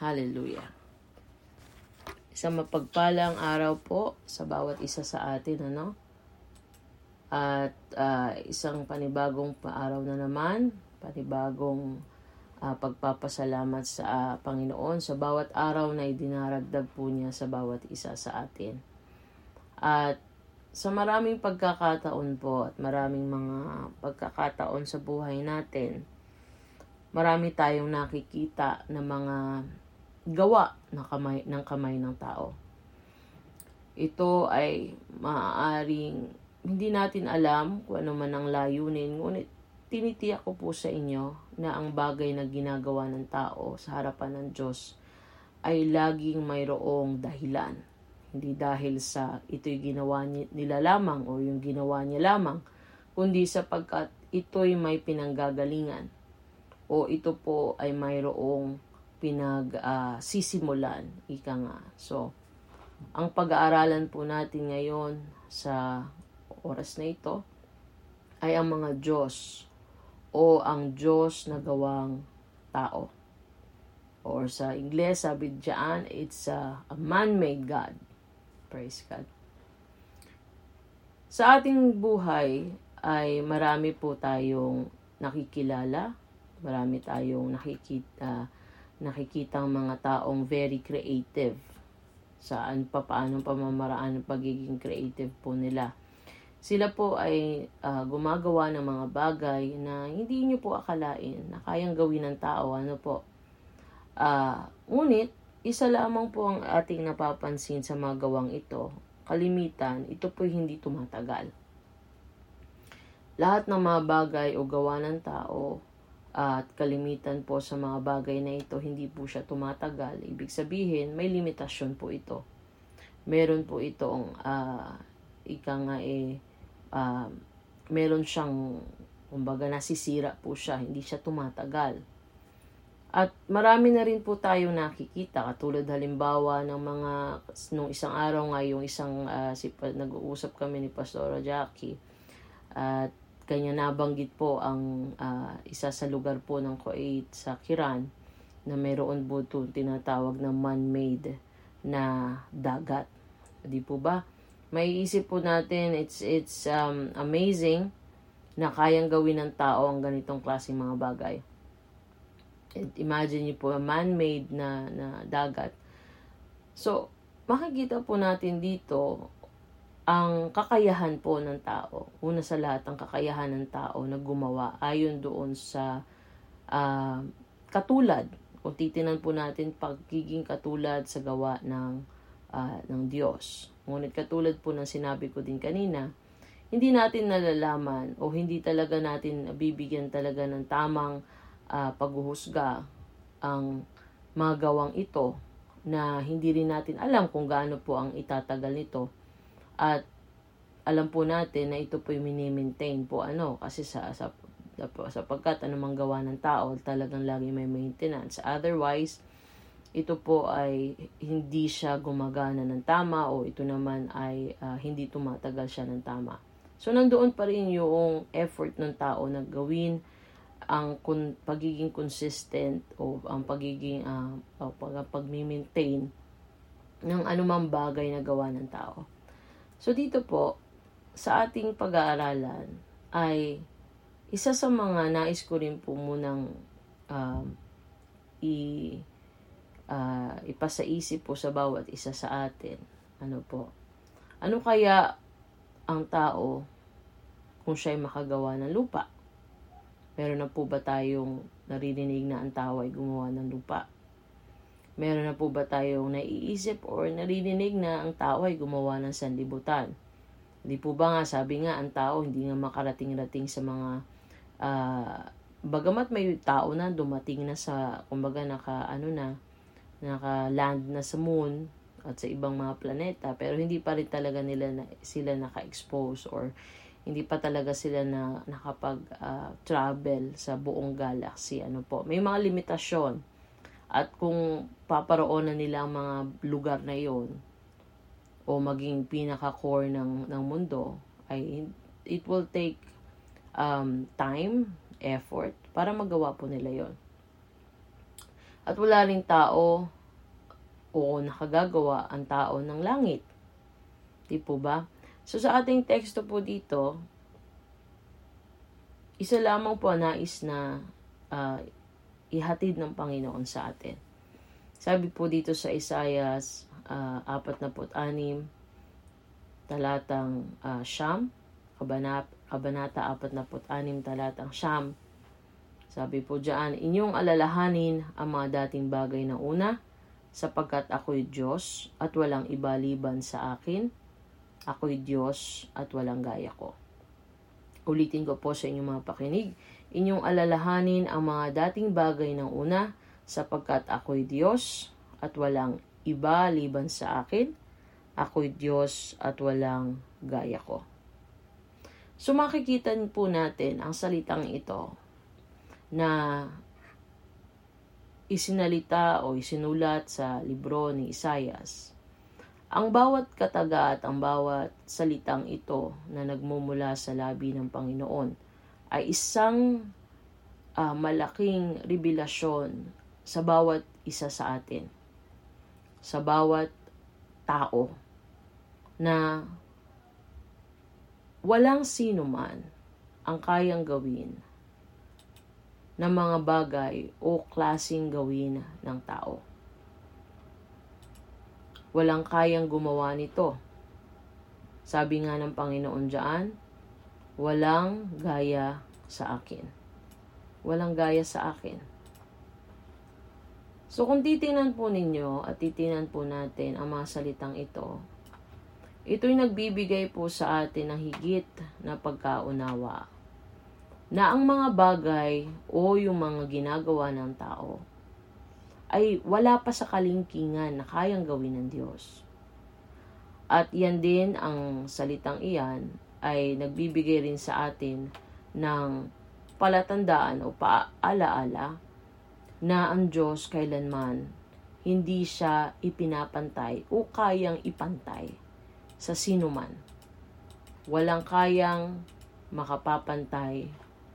Hallelujah. Isang mapagpalang araw po sa bawat isa sa atin, ano? At uh, isang panibagong araw na naman, panibagong uh, pagpapasalamat sa uh, Panginoon sa bawat araw na idinaragdag po niya sa bawat isa sa atin. At sa maraming pagkakataon po at maraming mga pagkakataon sa buhay natin, marami tayong nakikita na mga gawa ng kamay, ng kamay ng tao. Ito ay maaaring hindi natin alam kung ano man ang layunin, ngunit tinitiyak ko po sa inyo na ang bagay na ginagawa ng tao sa harapan ng Diyos ay laging mayroong dahilan. Hindi dahil sa ito'y ginawa nila lamang o yung ginawa niya lamang, kundi sapagkat ito'y may pinanggagalingan o ito po ay mayroong pinag-sisimulan, uh, ika nga. So, ang pag-aaralan po natin ngayon sa oras na ito ay ang mga Diyos o ang Diyos na gawang tao. Or sa Ingles, sabi diyan, it's a, a man-made God. Praise God. Sa ating buhay ay marami po tayong nakikilala, marami tayong nakikita nakikitang mga taong very creative saan pa paano pamamaraan ng pagiging creative po nila. Sila po ay uh, gumagawa ng mga bagay na hindi nyo po akalain na kayang gawin ng tao. Ano po? Uh, ngunit, isa lamang po ang ating napapansin sa mga gawang ito. Kalimitan, ito po hindi tumatagal. Lahat ng mga bagay o gawa ng tao at kalimitan po sa mga bagay na ito hindi po siya tumatagal. Ibig sabihin, may limitasyon po ito. Meron po itong uh, ika nga eh, uh, meron siyang kumbaga nasisira po siya, hindi siya tumatagal. At marami na rin po tayong nakikita, katulad halimbawa ng mga, nung isang araw nga, yung isang, uh, si, nag-uusap kami ni Pastora Jackie, at kanya nabanggit po ang uh, isa sa lugar po ng Kuwait sa Kiran na mayroon po ito tinatawag na man-made na dagat. Di po ba? May isip po natin, it's, it's um, amazing na kayang gawin ng tao ang ganitong klaseng mga bagay. And imagine niyo po, man-made na, na dagat. So, makikita po natin dito ang kakayahan po ng tao, una sa lahat, ang kakayahan ng tao na gumawa ayon doon sa uh, katulad, kung titinan po natin pagiging katulad sa gawa ng, uh, ng Diyos. Ngunit katulad po ng sinabi ko din kanina, hindi natin nalalaman o hindi talaga natin bibigyan talaga ng tamang uh, paghuhusga ang mga gawang ito na hindi rin natin alam kung gaano po ang itatagal nito at alam po natin na ito po yung mini-maintain po ano kasi sa sa sapagkat anumang gawa ng tao talagang lagi may maintenance. Otherwise, ito po ay hindi siya gumagana ng tama o ito naman ay uh, hindi tumatagal siya ng tama. So nandoon pa rin yung effort ng tao na gawin ang kun, pagiging consistent o ang pagiging uh, pag, pag-maintain ng anumang bagay na gawa ng tao. So dito po, sa ating pag-aaralan ay isa sa mga nais ko rin po munang uh, i, uh, ipasaisip po sa bawat isa sa atin. Ano po? Ano kaya ang tao kung siya'y makagawa ng lupa? Meron na po ba tayong naririnig na ang tao ay gumawa ng lupa? Meron na po ba tayong naiisip or naririnig na ang tao ay gumawa ng sanlibutan? Hindi po ba nga, sabi nga, ang tao hindi nga makarating-rating sa mga, uh, bagamat may tao na dumating na sa, kumbaga naka, ano na, naka-land na sa moon at sa ibang mga planeta, pero hindi pa rin talaga nila na, sila naka-expose or hindi pa talaga sila na nakapag-travel uh, sa buong galaxy. Ano po, may mga limitasyon at kung paparoonan nila ang mga lugar na iyon o maging pinaka-core ng, ng mundo, ay it will take um, time, effort, para magawa po nila yon. At wala ring tao o nakagagawa ang tao ng langit. Di po ba? So sa ating teksto po dito, isa lamang po nais na uh, ihatid ng Panginoon sa atin. Sabi po dito sa Isaiah uh, 46, talatang uh, Siyam, kabanat, kabanata 46, talatang Siyam. Sabi po diyan, inyong alalahanin ang mga dating bagay na una, sapagkat ako'y Diyos at walang iba liban sa akin. Ako'y Diyos at walang gaya ko. Ulitin ko po sa inyong mga pakinig. Inyong alalahanin ang mga dating bagay ng una sapagkat ako'y Diyos at walang iba liban sa akin. Ako'y Diyos at walang gaya ko. So makikita po natin ang salitang ito na isinalita o isinulat sa libro ni Isayas ang bawat kataga at ang bawat salitang ito na nagmumula sa labi ng Panginoon ay isang uh, malaking revelasyon sa bawat isa sa atin. Sa bawat tao na walang sino man ang kayang gawin ng mga bagay o klasing gawin ng tao. Walang kayang gumawa nito. Sabi nga ng Panginoon diyan, walang gaya sa akin. Walang gaya sa akin. So kung titingnan po ninyo at titingnan po natin ang mga salitang ito, ito'y nagbibigay po sa atin ng higit na pagkaunawa na ang mga bagay o yung mga ginagawa ng tao ay wala pa sa kalingkingan na kayang gawin ng Diyos. At yan din ang salitang iyan ay nagbibigay rin sa atin ng palatandaan o paalaala na ang Diyos kailanman hindi siya ipinapantay o kayang ipantay sa sino man. Walang kayang makapapantay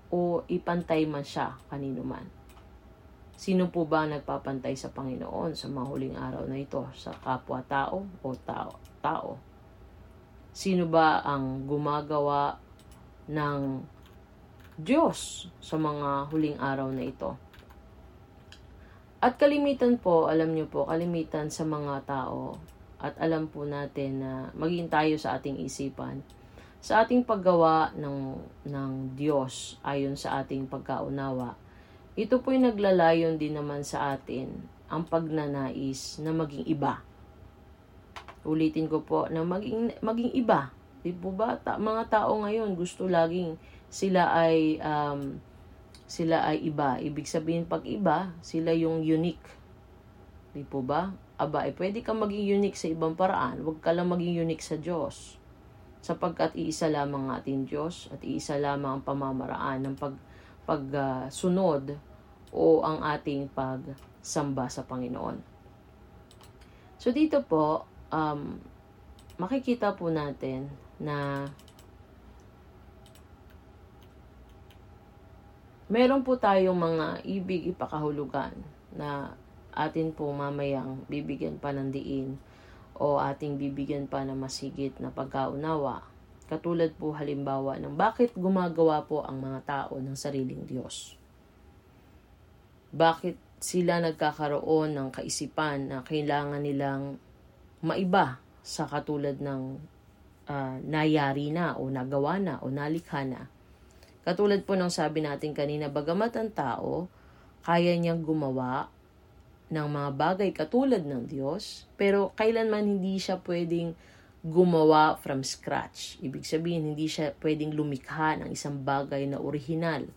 o ipantay man siya kanino man. Sino po ba nagpapantay sa Panginoon sa mga huling araw na ito? Sa kapwa-tao o tao? tao? Sino ba ang gumagawa ng Diyos sa mga huling araw na ito? At kalimitan po, alam niyo po, kalimitan sa mga tao at alam po natin na maging tayo sa ating isipan sa ating paggawa ng, ng Diyos ayon sa ating pagkaunawa ito po'y naglalayon din naman sa atin ang pagnanais na maging iba. Ulitin ko po na maging, maging iba. Di po ba? Ta- mga tao ngayon gusto laging sila ay um, sila ay iba. Ibig sabihin pag iba, sila yung unique. Di po ba? Aba, eh, pwede kang maging unique sa ibang paraan. Huwag ka lang maging unique sa Diyos. Sapagkat iisa lamang ang ating Diyos at iisa lamang ang pamamaraan ng pag pagsunod uh, o ang ating pagsamba sa Panginoon. So dito po, um, makikita po natin na meron po tayong mga ibig ipakahulugan na atin po mamayang bibigyan pa ng diin o ating bibigyan pa ng masigit na pagkaunawa Katulad po halimbawa ng bakit gumagawa po ang mga tao ng sariling Diyos. Bakit sila nagkakaroon ng kaisipan na kailangan nilang maiba sa katulad ng uh, nayari na o nagawa na o nalikha na. Katulad po ng sabi natin kanina, bagamat ang tao, kaya niyang gumawa ng mga bagay katulad ng Diyos, pero kailanman hindi siya pwedeng gumawa from scratch. Ibig sabihin, hindi siya pwedeng lumikha ng isang bagay na orihinal.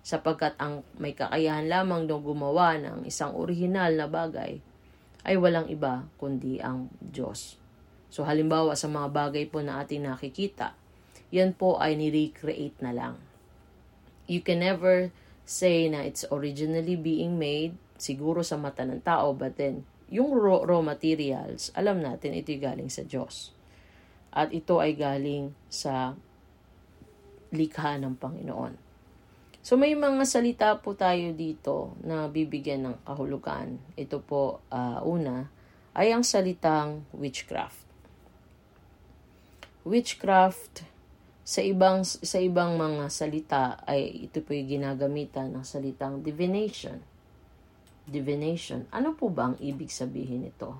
Sapagkat ang may kakayahan lamang daw gumawa ng isang orihinal na bagay ay walang iba kundi ang Diyos. So halimbawa sa mga bagay po na ating nakikita, yan po ay ni-recreate na lang. You can never say na it's originally being made siguro sa mata ng tao but then yung raw, raw materials, alam natin ito'y galing sa Diyos at ito ay galing sa likha ng Panginoon. So may mga salita po tayo dito na bibigyan ng kahulugan. Ito po uh, una ay ang salitang witchcraft. Witchcraft sa ibang sa ibang mga salita ay ito po yung ginagamitan ng salitang divination. Divination. Ano po ba ang ibig sabihin nito?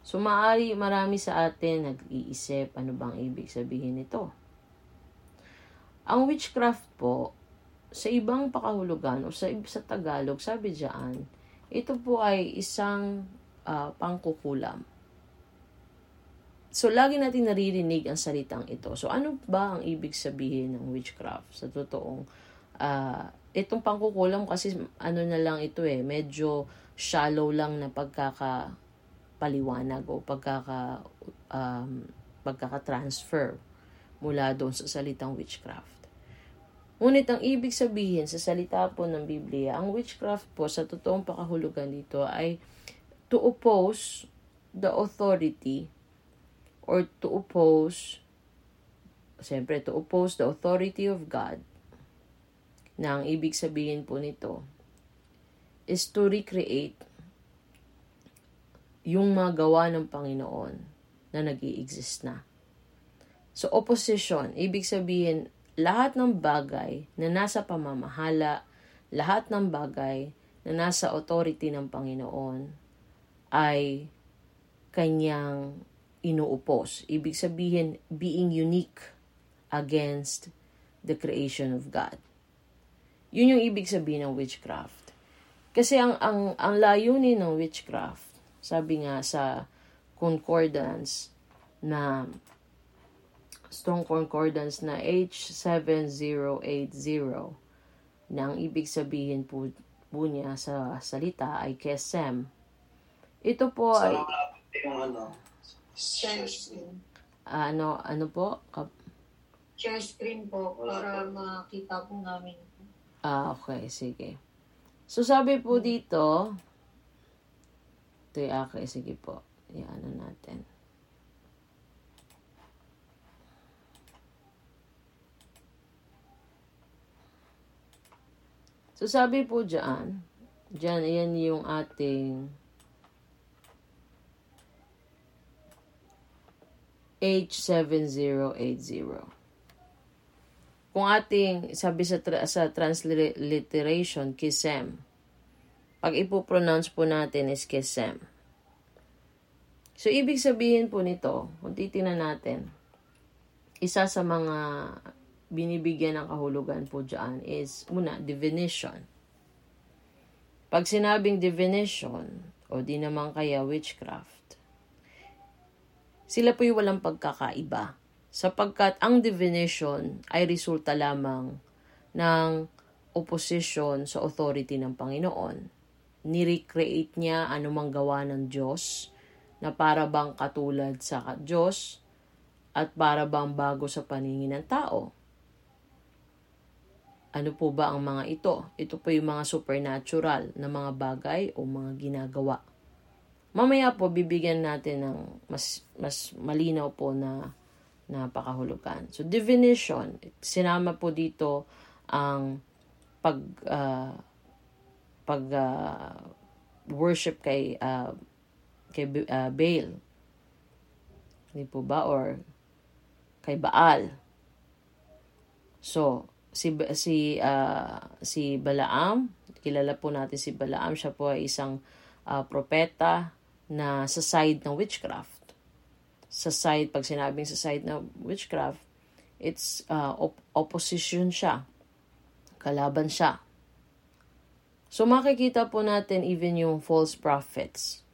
So maari marami sa atin nag-iisip ano bang ibig sabihin nito. Ang witchcraft po, sa ibang pakahulugan o sa, sa Tagalog, sabi diyan, ito po ay isang uh, pangkukulam. So, lagi natin naririnig ang salitang ito. So, ano ba ang ibig sabihin ng witchcraft? Sa totoong, uh, itong pangkukulam kasi ano na lang ito eh, medyo shallow lang na pagkakapaliwanag o pagkaka, um, pagkaka-transfer mula doon sa salitang witchcraft. Ngunit ang ibig sabihin sa salita po ng Biblia, ang witchcraft po sa totoong pakahulugan dito ay to oppose the authority or to oppose siyempre to oppose the authority of God na ang ibig sabihin po nito is to recreate yung mga gawa ng Panginoon na nag exist na. So, opposition, ibig sabihin, lahat ng bagay na nasa pamamahala, lahat ng bagay na nasa authority ng Panginoon ay kanyang inuupos. Ibig sabihin, being unique against the creation of God. Yun yung ibig sabihin ng witchcraft. Kasi ang, ang, ang layunin ng witchcraft, sabi nga sa concordance na strong concordance na H7080 na ang ibig sabihin po, po niya sa salita ay kesem. Ito po so, ay... Yung ano, share screen. Ano, ano po? Kap- share screen po para makita po namin. Ah, okay. Sige. So, sabi po dito, ito yung okay. Sige po. Yan ano natin. So, sabi po dyan, dyan, yan yung ating H7080. Kung ating, sabi sa, tra- sa transliteration, kisem, pag ipopronounce po natin is kisem. So, ibig sabihin po nito, kung titingnan natin, isa sa mga binibigyan ng kahulugan po dyan is, una, divination. Pag sinabing divination, o di naman kaya witchcraft, sila po'y walang pagkakaiba. Sapagkat ang divination ay resulta lamang ng opposition sa authority ng Panginoon. Nirecreate niya anumang gawa ng Diyos na para bang katulad sa Diyos at para bang bago sa paningin ng tao. Ano po ba ang mga ito? Ito po yung mga supernatural na mga bagay o mga ginagawa. Mamaya po bibigyan natin ng mas mas malinaw po na napakahulugan. So divination, sinama po dito ang pag uh, pag uh, worship kay uh, kay uh, Baal. Hindi po ba or kay Baal. So, si si uh, si Balaam, kilala po natin si Balaam, siya po ay isang uh, propeta na sa side ng witchcraft. Sa side, pag sinabing sa side ng witchcraft, it's uh, op- opposition siya. Kalaban siya. So makikita po natin even yung false prophets.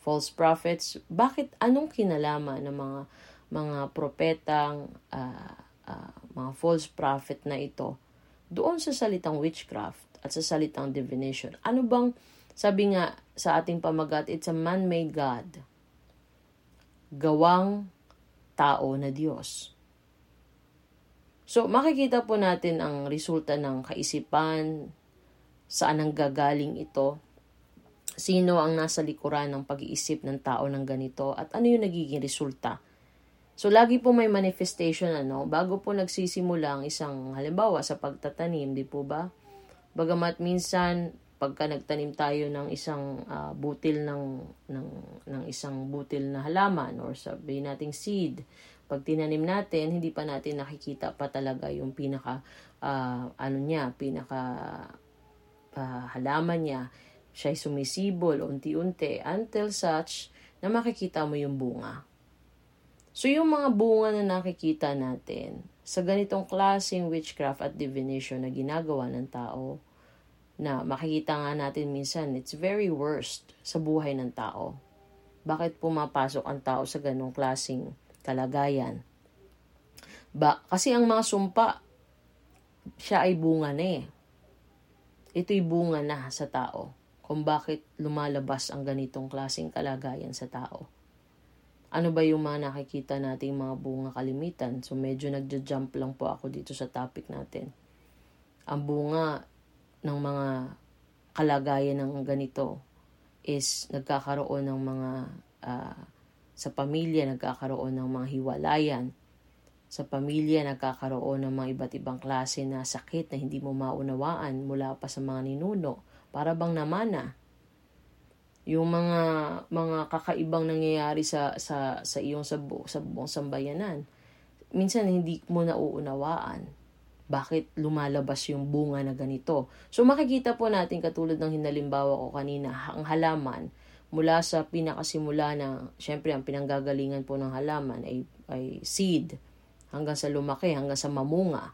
False prophets, bakit anong kinalaman ng mga mga propetang uh, uh, mga false prophet na ito doon sa salitang witchcraft at sa salitang divination. Ano bang sabi nga sa ating pamagat, it's a man-made God. Gawang tao na Diyos. So, makikita po natin ang resulta ng kaisipan, saan ang gagaling ito, sino ang nasa likuran ng pag-iisip ng tao ng ganito, at ano yung nagiging resulta So, lagi po may manifestation, ano, bago po nagsisimula ang isang, halimbawa, sa pagtatanim, di po ba? Bagamat minsan, pagka nagtanim tayo ng isang uh, butil ng, ng, ng isang butil na halaman, or sabihin nating seed, pag tinanim natin, hindi pa natin nakikita pa talaga yung pinaka, uh, ano niya, pinaka uh, halaman niya, siya'y sumisibol unti-unti until such na makikita mo yung bunga. So, yung mga bunga na nakikita natin sa ganitong klaseng witchcraft at divination na ginagawa ng tao, na makikita nga natin minsan, it's very worst sa buhay ng tao. Bakit pumapasok ang tao sa ganong klaseng kalagayan? Ba, kasi ang mga sumpa, siya ay bunga na eh. Ito'y bunga na sa tao kung bakit lumalabas ang ganitong klaseng kalagayan sa tao ano ba yung mga nakikita nating mga bunga kalimitan. So medyo nagja-jump lang po ako dito sa topic natin. Ang bunga ng mga kalagayan ng ganito is nagkakaroon ng mga uh, sa pamilya nagkakaroon ng mga hiwalayan. Sa pamilya nagkakaroon ng mga iba't ibang klase na sakit na hindi mo maunawaan mula pa sa mga ninuno. Para bang namana yung mga mga kakaibang nangyayari sa sa sa iyong sa, sa buong sambayanan. Minsan hindi mo nauunawaan bakit lumalabas yung bunga na ganito. So makikita po natin katulad ng hinalimbawa ko kanina, ang halaman mula sa pinakasimula na syempre ang pinanggagalingan po ng halaman ay ay seed hanggang sa lumaki, hanggang sa mamunga.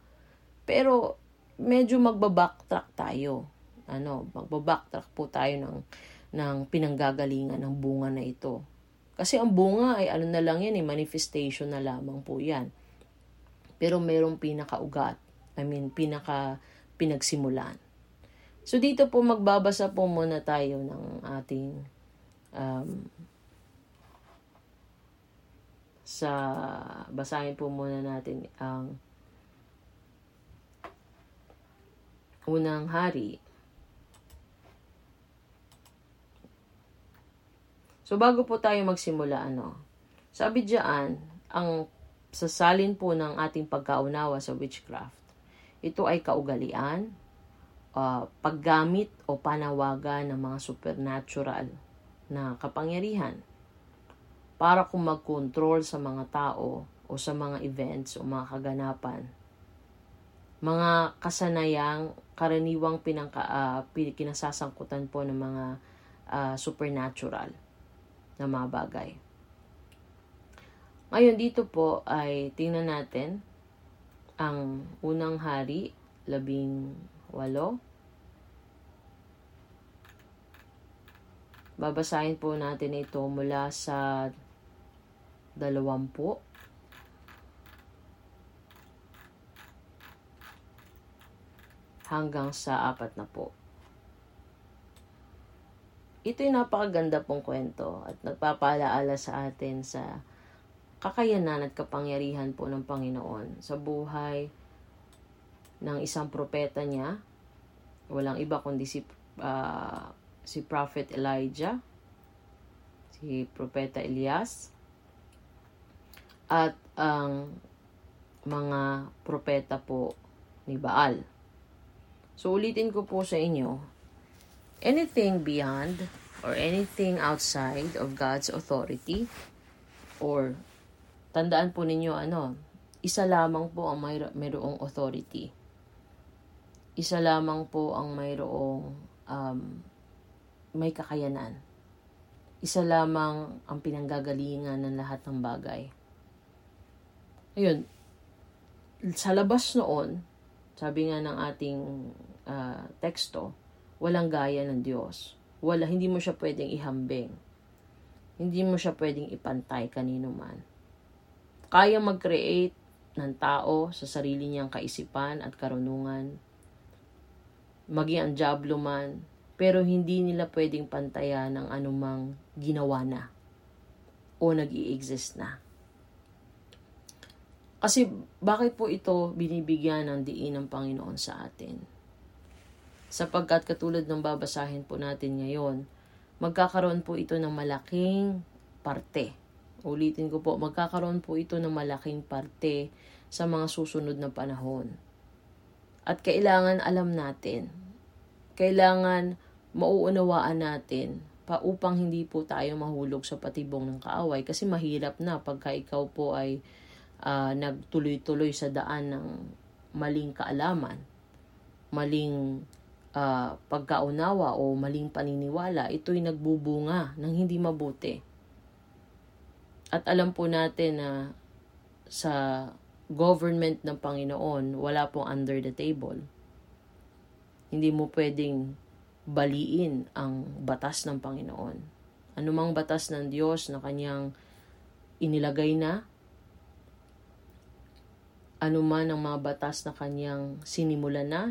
Pero medyo magba-backtrack tayo. Ano, magba-backtrack po tayo ng ng pinanggagalingan ng bunga na ito. Kasi ang bunga ay ano na lang yan, eh, manifestation na lamang po yan. Pero merong pinakaugat, I mean, pinaka pinagsimulan. So dito po magbabasa po muna tayo ng ating um, sa basahin po muna natin ang unang hari So, bago po tayo magsimula, ano, sabi diyan, ang sasalin po ng ating pagkaunawa sa witchcraft, ito ay kaugalian, uh, paggamit o panawagan ng mga supernatural na kapangyarihan para kung mag-control sa mga tao o sa mga events o mga kaganapan. Mga kasanayang karaniwang pinangka, uh, kinasasangkutan po ng mga uh, supernatural na mga bagay. Ngayon dito po ay tingnan natin ang unang hari, labing walo. Babasahin po natin ito mula sa dalawampu. hanggang sa apat na po. Ito'y napakaganda pong kwento at nagpapaalaala sa atin sa kakayanan at kapangyarihan po ng Panginoon sa buhay ng isang propeta niya. Walang iba kundi si, uh, si Prophet Elijah, si Propeta Elias, at ang mga propeta po ni Baal. So ulitin ko po sa inyo, anything beyond or anything outside of God's authority or tandaan po ninyo ano, isa lamang po ang may, mayroong authority. Isa lamang po ang mayroong um, may kakayanan. Isa lamang ang pinanggagalingan ng lahat ng bagay. Ayun, sa labas noon, sabi nga ng ating uh, teksto, walang gaya ng Diyos. Wala, hindi mo siya pwedeng ihambing. Hindi mo siya pwedeng ipantay kanino man. Kaya mag-create ng tao sa sarili niyang kaisipan at karunungan. Maging ang jablo man, pero hindi nila pwedeng pantayan ng anumang ginawa na o nag exist na. Kasi bakit po ito binibigyan ng diin ng Panginoon sa atin? Sapagkat katulad ng babasahin po natin ngayon, magkakaroon po ito ng malaking parte Ulitin ko po, magkakaroon po ito ng malaking parte sa mga susunod na panahon. At kailangan alam natin, kailangan mauunawaan natin pa upang hindi po tayo mahulog sa patibong ng kaaway kasi mahirap na pagka ikaw po ay uh, nagtuloy-tuloy sa daan ng maling kaalaman, maling uh, pagkaunawa o maling paniniwala, ito'y nagbubunga ng hindi mabuti. At alam po natin na sa government ng Panginoon, wala pong under the table. Hindi mo pwedeng baliin ang batas ng Panginoon. Anumang batas ng Diyos na kanyang inilagay na, anuman ang mga batas na kanyang sinimulan na,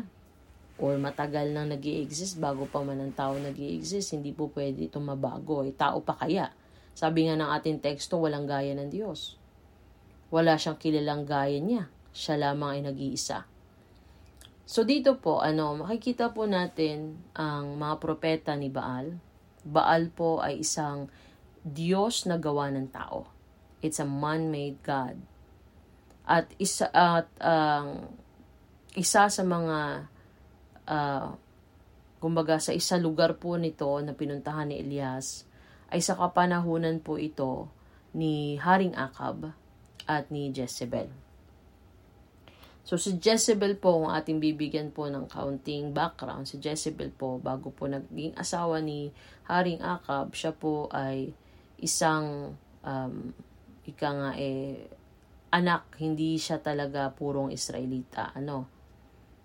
or matagal nang nag exist bago pa man ang tao nag exist hindi po pwede ito mabago. Eh, tao pa kaya? Sabi nga ng ating teksto, walang gaya ng Diyos. Wala siyang kilalang gaya niya. Siya lamang ay nag-iisa. So dito po, ano, makikita po natin ang mga propeta ni Baal. Baal po ay isang Diyos na gawa ng tao. It's a man-made God. At isa at ang isa sa mga uh, kumbaga sa isa lugar po nito na pinuntahan ni Elias ay sa kapanahunan po ito ni Haring Akab at ni Jezebel. So si Jezebel po, ang ating bibigyan po ng counting background, si Jezebel po, bago po naging asawa ni Haring Akab, siya po ay isang, um, ika nga eh, anak, hindi siya talaga purong Israelita. Ano?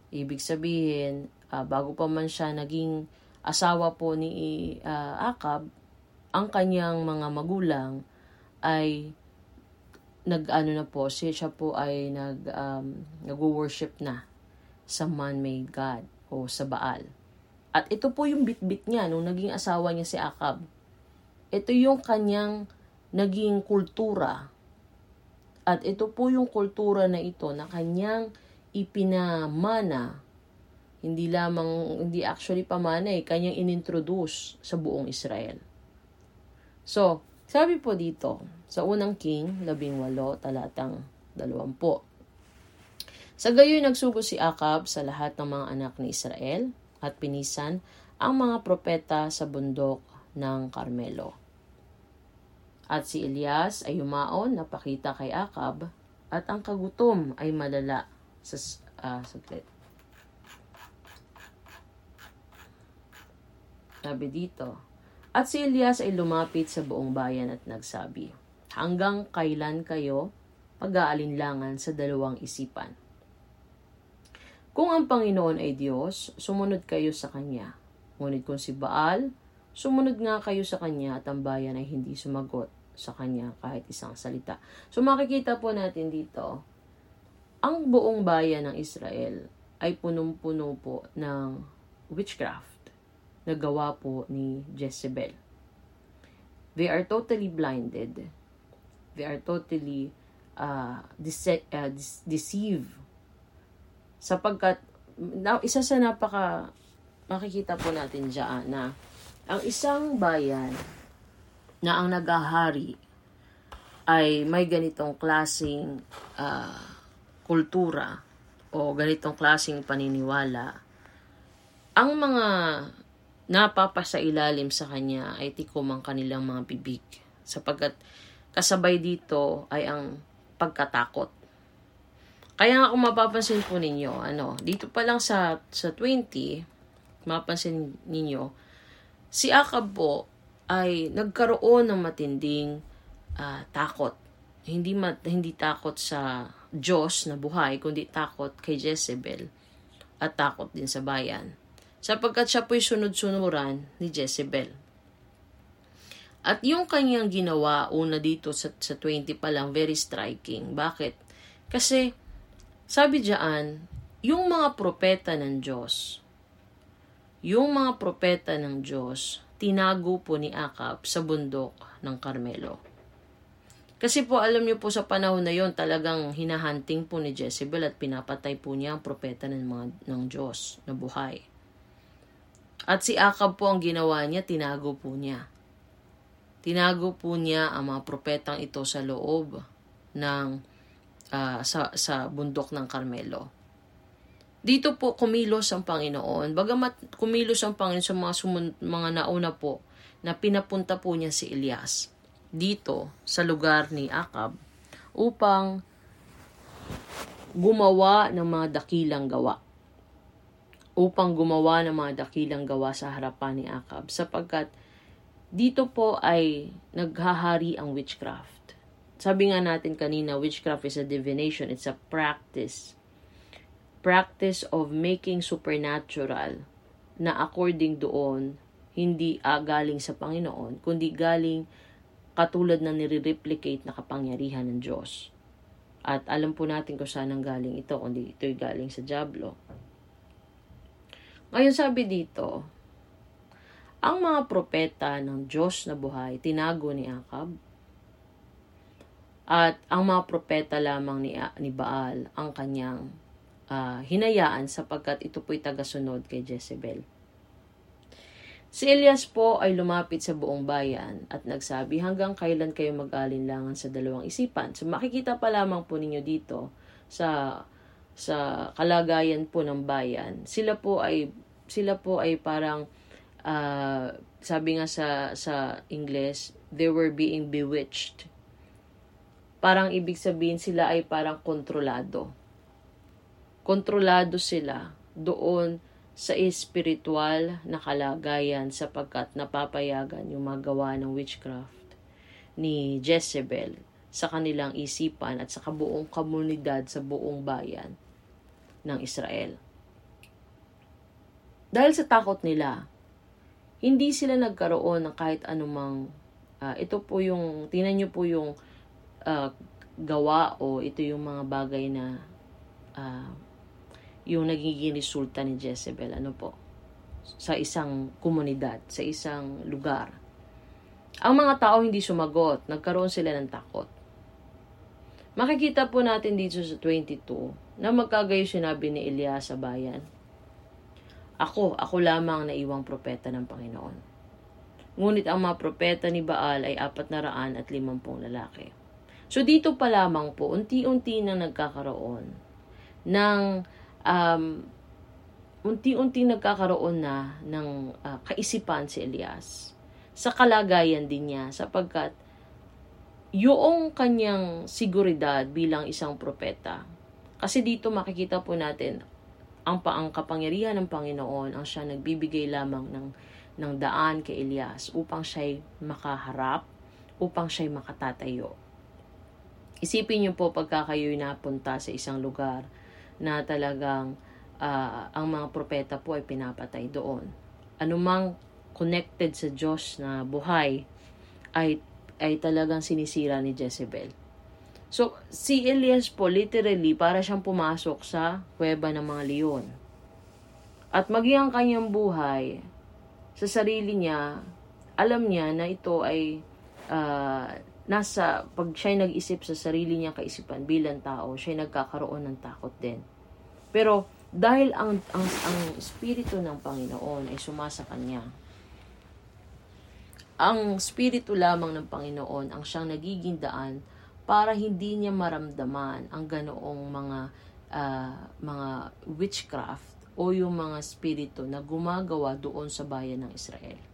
Ibig sabihin, uh, bago pa man siya naging asawa po ni uh, Akab, ang kanyang mga magulang ay nag-ano na po, siya, po ay nag, um, nag-worship na sa man-made God o sa Baal. At ito po yung bitbit niya nung naging asawa niya si Akab. Ito yung kanyang naging kultura. At ito po yung kultura na ito na kanyang ipinamana hindi lamang, hindi actually pamana eh, kanyang inintroduce sa buong Israel. So, sabi po dito, sa unang king, labing walo, talatang dalawampu. Sa gayoy nagsugo si Akab sa lahat ng mga anak ni Israel at pinisan ang mga propeta sa bundok ng Carmelo. At si Elias ay umaon na pakita kay Akab at ang kagutom ay malala sa uh, saglit. Sabi dito, at si Elias ay lumapit sa buong bayan at nagsabi, Hanggang kailan kayo pag-aalinlangan sa dalawang isipan? Kung ang Panginoon ay Diyos, sumunod kayo sa Kanya. Ngunit kung si Baal, sumunod nga kayo sa Kanya at ang bayan ay hindi sumagot sa Kanya kahit isang salita. So makikita po natin dito, ang buong bayan ng Israel ay punong-puno po ng witchcraft na gawa po ni Jezebel. They are totally blinded. They are totally uh, dece- uh, deceive. Sapagkat, na, isa sa napaka makikita po natin dyan na ang isang bayan na ang nagahari ay may ganitong klasing uh, kultura o ganitong klasing paniniwala. Ang mga napapasailalim sa kanya ay tikom ang kanilang mga bibig. Sapagkat kasabay dito ay ang pagkatakot. Kaya nga kung mapapansin po ninyo, ano, dito pa lang sa, sa 20, mapapansin ninyo, si Akab po ay nagkaroon ng matinding uh, takot. Hindi, mat, hindi takot sa Diyos na buhay, kundi takot kay Jezebel at takot din sa bayan sapagkat siya po'y sunod-sunuran ni Jezebel. At yung kanyang ginawa una dito sa, sa 20 pa lang, very striking. Bakit? Kasi, sabi diyan, yung mga propeta ng Diyos, yung mga propeta ng Diyos, tinago po ni Akab sa bundok ng Carmelo. Kasi po alam niyo po sa panahon na yon talagang hinahunting po ni Jezebel at pinapatay po niya ang propeta ng, mga, ng Diyos na buhay. At si Akab po ang ginawa niya, tinago po niya. tinago po niya ang mga propetang ito sa loob ng uh, sa, sa bundok ng Carmelo. Dito po kumilos ang Panginoon. Bagamat kumilos ang Panginoon sa mga, sumun- mga nauna po na pinapunta po niya si Elias dito sa lugar ni Akab upang gumawa ng mga dakilang gawa. Upang gumawa ng mga dakilang gawa sa harapan ni Akab sapagkat dito po ay naghahari ang witchcraft. Sabi nga natin kanina, witchcraft is a divination. It's a practice practice of making supernatural na according doon, hindi uh, galing sa Panginoon, kundi galing katulad na nire-replicate na kapangyarihan ng Diyos. At alam po natin kung saan ang galing ito, kundi ito'y galing sa Diablo. Ngayon sabi dito, ang mga propeta ng Diyos na buhay, tinago ni Akab. At ang mga propeta lamang ni, ni Baal, ang kanyang uh, hinayaan sapagkat ito po'y tagasunod kay Jezebel. Si Elias po ay lumapit sa buong bayan at nagsabi hanggang kailan kayo mag-alinlangan sa dalawang isipan. So makikita pa lamang po ninyo dito sa sa kalagayan po ng bayan. Sila po ay sila po ay parang uh, sabi nga sa sa English, they were being bewitched. Parang ibig sabihin sila ay parang kontrolado kontrolado sila doon sa espiritual na kalagayan sapagkat napapayagan yung magawa ng witchcraft ni Jezebel sa kanilang isipan at sa kabuong komunidad sa buong bayan ng Israel. Dahil sa takot nila, hindi sila nagkaroon ng kahit anumang uh, ito po yung tinan niyo po yung uh, gawa o ito yung mga bagay na uh, yung nagiging resulta ni Jezebel, ano po, sa isang komunidad, sa isang lugar. Ang mga tao hindi sumagot, nagkaroon sila ng takot. Makikita po natin dito sa 22 na magkagayo sinabi ni Elias sa bayan. Ako, ako lamang na iwang propeta ng Panginoon. Ngunit ang mga propeta ni Baal ay apat na raan at limampung lalaki. So dito pa lamang po, unti-unti na nagkakaroon ng um, unti-unti nagkakaroon na ng uh, kaisipan si Elias sa kalagayan din niya sapagkat yung kanyang seguridad bilang isang propeta. Kasi dito makikita po natin ang paang kapangyarihan ng Panginoon ang siya nagbibigay lamang ng ng daan kay Elias upang siya'y makaharap, upang siya'y makatatayo. Isipin niyo po pagka kayo'y napunta sa isang lugar na talagang uh, ang mga propeta po ay pinapatay doon. Anumang connected sa Diyos na buhay ay ay talagang sinisira ni Jezebel. So, si Elias po literally para siyang pumasok sa kuweba ng mga leon. At maging ang kanyang buhay sa sarili niya, alam niya na ito ay uh, nasa, pag siya nag-isip sa sarili niya kaisipan bilang tao, siya nagkakaroon ng takot din. Pero, dahil ang, ang, ang Espiritu ng Panginoon ay sumasa kanya, ang Espiritu lamang ng Panginoon ang siyang nagiging daan para hindi niya maramdaman ang ganoong mga uh, mga witchcraft o yung mga spirito na gumagawa doon sa bayan ng Israel.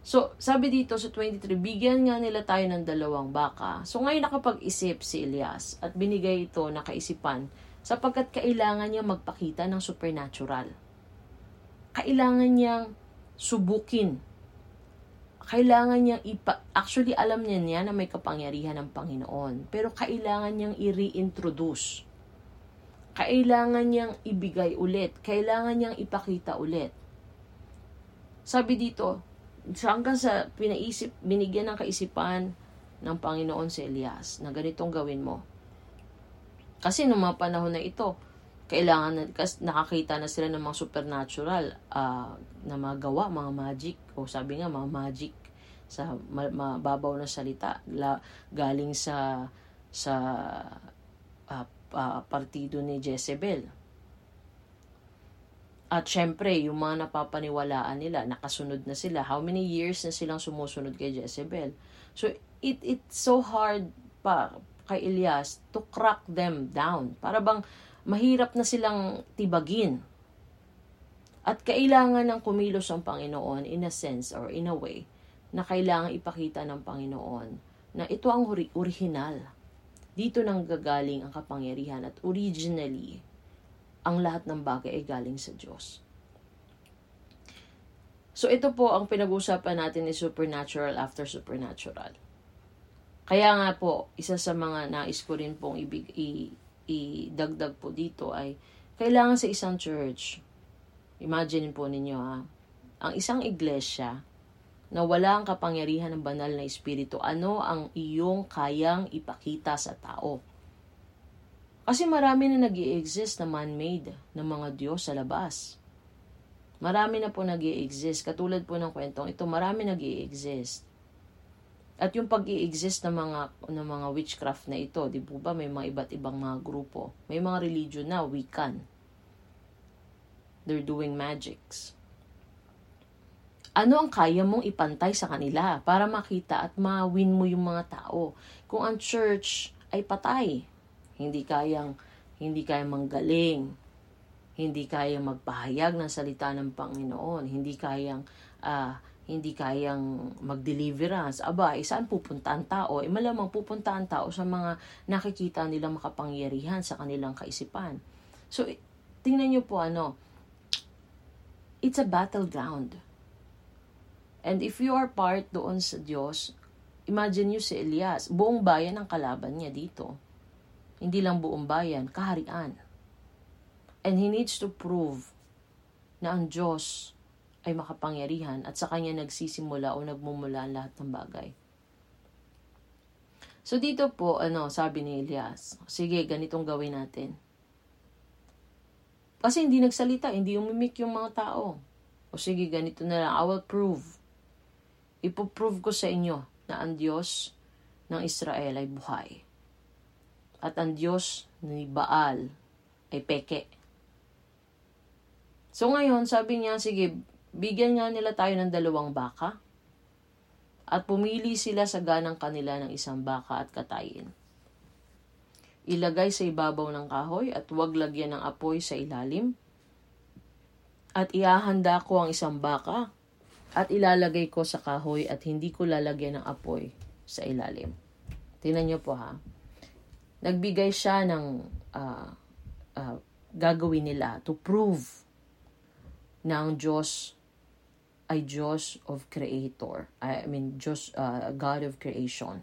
So, sabi dito sa 23, bigyan nga nila tayo ng dalawang baka. So, ngayon nakapag-isip si Elias at binigay ito na kaisipan sapagkat kailangan niya magpakita ng supernatural. Kailangan niyang subukin. Kailangan niyang ipa... Actually, alam niya niya na may kapangyarihan ng Panginoon. Pero kailangan niyang i-reintroduce. Kailangan niyang ibigay ulit. Kailangan niyang ipakita ulit. Sabi dito, hanggang sa pinaisip, binigyan ng kaisipan ng Panginoon si Elias na ganitong gawin mo. Kasi nung mga panahon na ito, kailangan na, kasi nakakita na sila ng mga supernatural uh, na mga gawa, mga magic, o sabi nga, mga magic sa mababaw na salita la, galing sa sa uh, uh, partido ni Jezebel. At syempre, yung mga napapaniwalaan nila, nakasunod na sila. How many years na silang sumusunod kay Jezebel? So, it it's so hard pa kay Elias to crack them down. Para bang mahirap na silang tibagin. At kailangan ng kumilos ang Panginoon in a sense or in a way na kailangan ipakita ng Panginoon na ito ang ori- original. Dito nang gagaling ang kapangyarihan at originally, ang lahat ng bagay ay galing sa Diyos. So ito po ang pinag-uusapan natin ni supernatural after supernatural. Kaya nga po, isa sa mga nais ko rin pong ibig, i, idagdag po dito ay kailangan sa isang church, imagine po ninyo ha, ang isang iglesia na wala ang kapangyarihan ng banal na espiritu, ano ang iyong kayang ipakita sa tao? Kasi marami na nag exist na man-made ng mga Diyos sa labas. Marami na po nag exist Katulad po ng kwentong ito, marami nag exist At yung pag exist ng mga, ng mga witchcraft na ito, di po ba may mga iba't ibang mga grupo. May mga religion na, Wiccan. They're doing magics. Ano ang kaya mong ipantay sa kanila para makita at ma-win mo yung mga tao? Kung ang church ay patay, hindi kayang hindi kayang manggaling, hindi kayang magpahayag ng salita ng Panginoon, hindi kayang uh, hindi kayang mag-deliverance. Aba, eh, saan pupunta ang tao? Eh, malamang pupunta ang tao sa mga nakikita nilang makapangyarihan sa kanilang kaisipan. So, tingnan niyo po ano, it's a battleground. And if you are part doon sa Diyos, imagine niyo si Elias, buong bayan ang kalaban niya dito hindi lang buong bayan, kaharian. And he needs to prove na ang Diyos ay makapangyarihan at sa kanya nagsisimula o nagmumula ang lahat ng bagay. So dito po, ano, sabi ni Elias, sige, ganitong gawin natin. Kasi hindi nagsalita, hindi umimik yung mga tao. O sige, ganito na lang, I will prove. Ipoprove ko sa inyo na ang Diyos ng Israel ay buhay at ang Diyos ni Baal ay peke. So ngayon, sabi niya, sige, bigyan nga nila tayo ng dalawang baka at pumili sila sa ganang kanila ng isang baka at katayin. Ilagay sa ibabaw ng kahoy at huwag lagyan ng apoy sa ilalim. At iahanda ko ang isang baka at ilalagay ko sa kahoy at hindi ko lalagyan ng apoy sa ilalim. Tingnan niyo po ha nagbigay siya ng uh, uh, gagawin nila to prove na ang Diyos ay Diyos of Creator. I mean, Diyos, uh, God of Creation.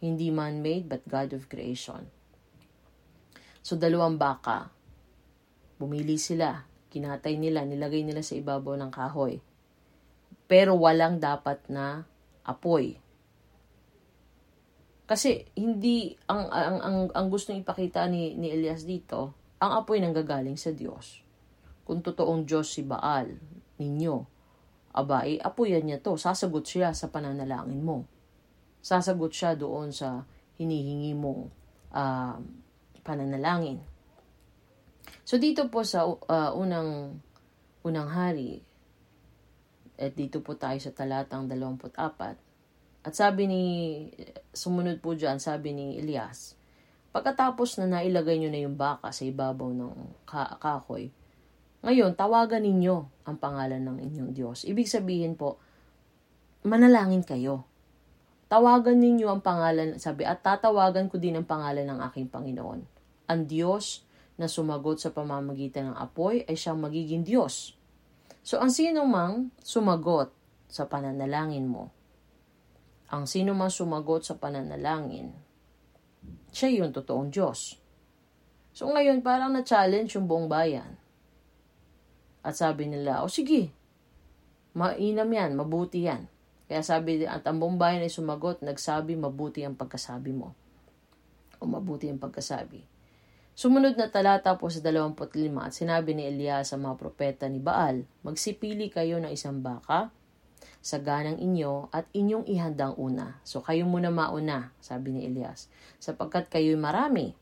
Hindi man-made, but God of Creation. So, dalawang baka. Bumili sila. Kinatay nila, nilagay nila sa ibabaw ng kahoy. Pero walang dapat na apoy kasi hindi ang ang ang, ang gustong ipakita ni ni Elias dito, ang apoy nang gagaling sa Diyos. Kung totoong Diyos si Baal ninyo, aba, eh, apoyan niya to. Sasagot siya sa pananalangin mo. Sasagot siya doon sa hinihingi mong uh, pananalangin. So dito po sa uh, unang unang hari, at dito po tayo sa talatang 24, at sabi ni, sumunod po dyan, sabi ni Elias, pagkatapos na nailagay nyo na yung baka sa ibabaw ng kahoy, ngayon, tawagan ninyo ang pangalan ng inyong Diyos. Ibig sabihin po, manalangin kayo. Tawagan ninyo ang pangalan, sabi, at tatawagan ko din ang pangalan ng aking Panginoon. Ang Diyos na sumagot sa pamamagitan ng apoy ay siyang magiging Diyos. So, ang sino mang sumagot sa pananalangin mo, ang sino man sumagot sa pananalangin, siya yung totoong Diyos. So ngayon, parang na-challenge yung buong bayan. At sabi nila, o sige, mainam yan, mabuti yan. Kaya sabi, at ang buong bayan ay sumagot, nagsabi, mabuti ang pagkasabi mo. O mabuti ang pagkasabi. Sumunod na talata po sa 25 at sinabi ni Elias sa mga propeta ni Baal, Magsipili kayo ng isang baka sa ganang inyo at inyong ihandang una. So kayo muna mauna, sabi ni Elias, sapagkat kayo'y marami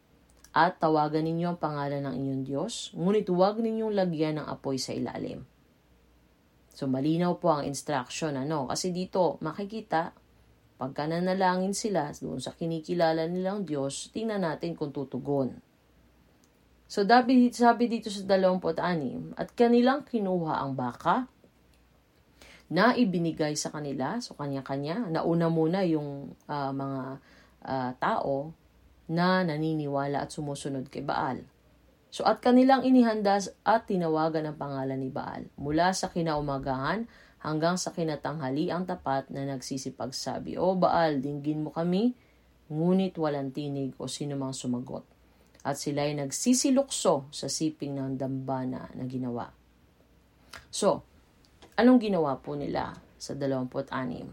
At tawagan ninyo ang pangalan ng inyong Diyos, ngunit huwag ninyong lagyan ng apoy sa ilalim. So malinaw po ang instruction, ano? Kasi dito, makikita, pagka nanalangin sila doon sa kinikilala nilang Diyos, tingnan natin kung tutugon. So sabi, dito sa 26, at kanilang kinuha ang baka na ibinigay sa kanila, so kanya-kanya, nauna muna yung uh, mga uh, tao na naniniwala at sumusunod kay Baal. So at kanilang inihanda at tinawagan ang pangalan ni Baal mula sa kinaumagahan hanggang sa kinatanghali ang tapat na nagsisipagsabi, O Baal, dinggin mo kami, ngunit walang tinig o sinumang sumagot at sila ay nagsisilukso sa siping ng dambana na ginawa. So, anong ginawa po nila sa 26?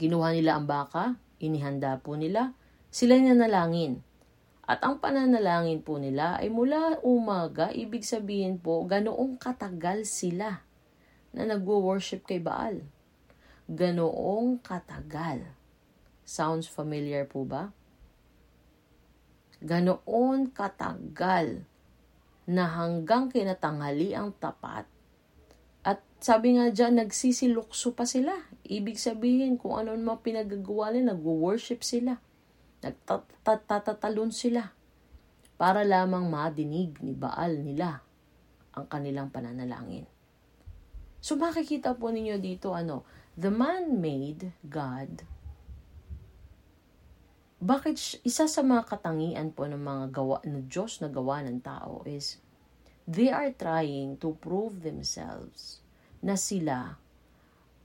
Ginawa nila ang baka, inihanda po nila, sila nanalangin. At ang pananalangin po nila ay mula umaga, ibig sabihin po, ganoong katagal sila na nagwo-worship kay Baal. Ganoong katagal. Sounds familiar po ba? ganoon katagal na hanggang kinatanghali ang tapat. Sabi nga dyan, nagsisilukso pa sila. Ibig sabihin, kung ano naman pinagagawa nila, nagwo-worship sila. Nagtatatalon sila. Para lamang madinig ni Baal nila ang kanilang pananalangin. So makikita po ninyo dito ano, the man-made God bakit isa sa mga katangian po ng mga gawa ng Diyos na gawa ng tao is they are trying to prove themselves na sila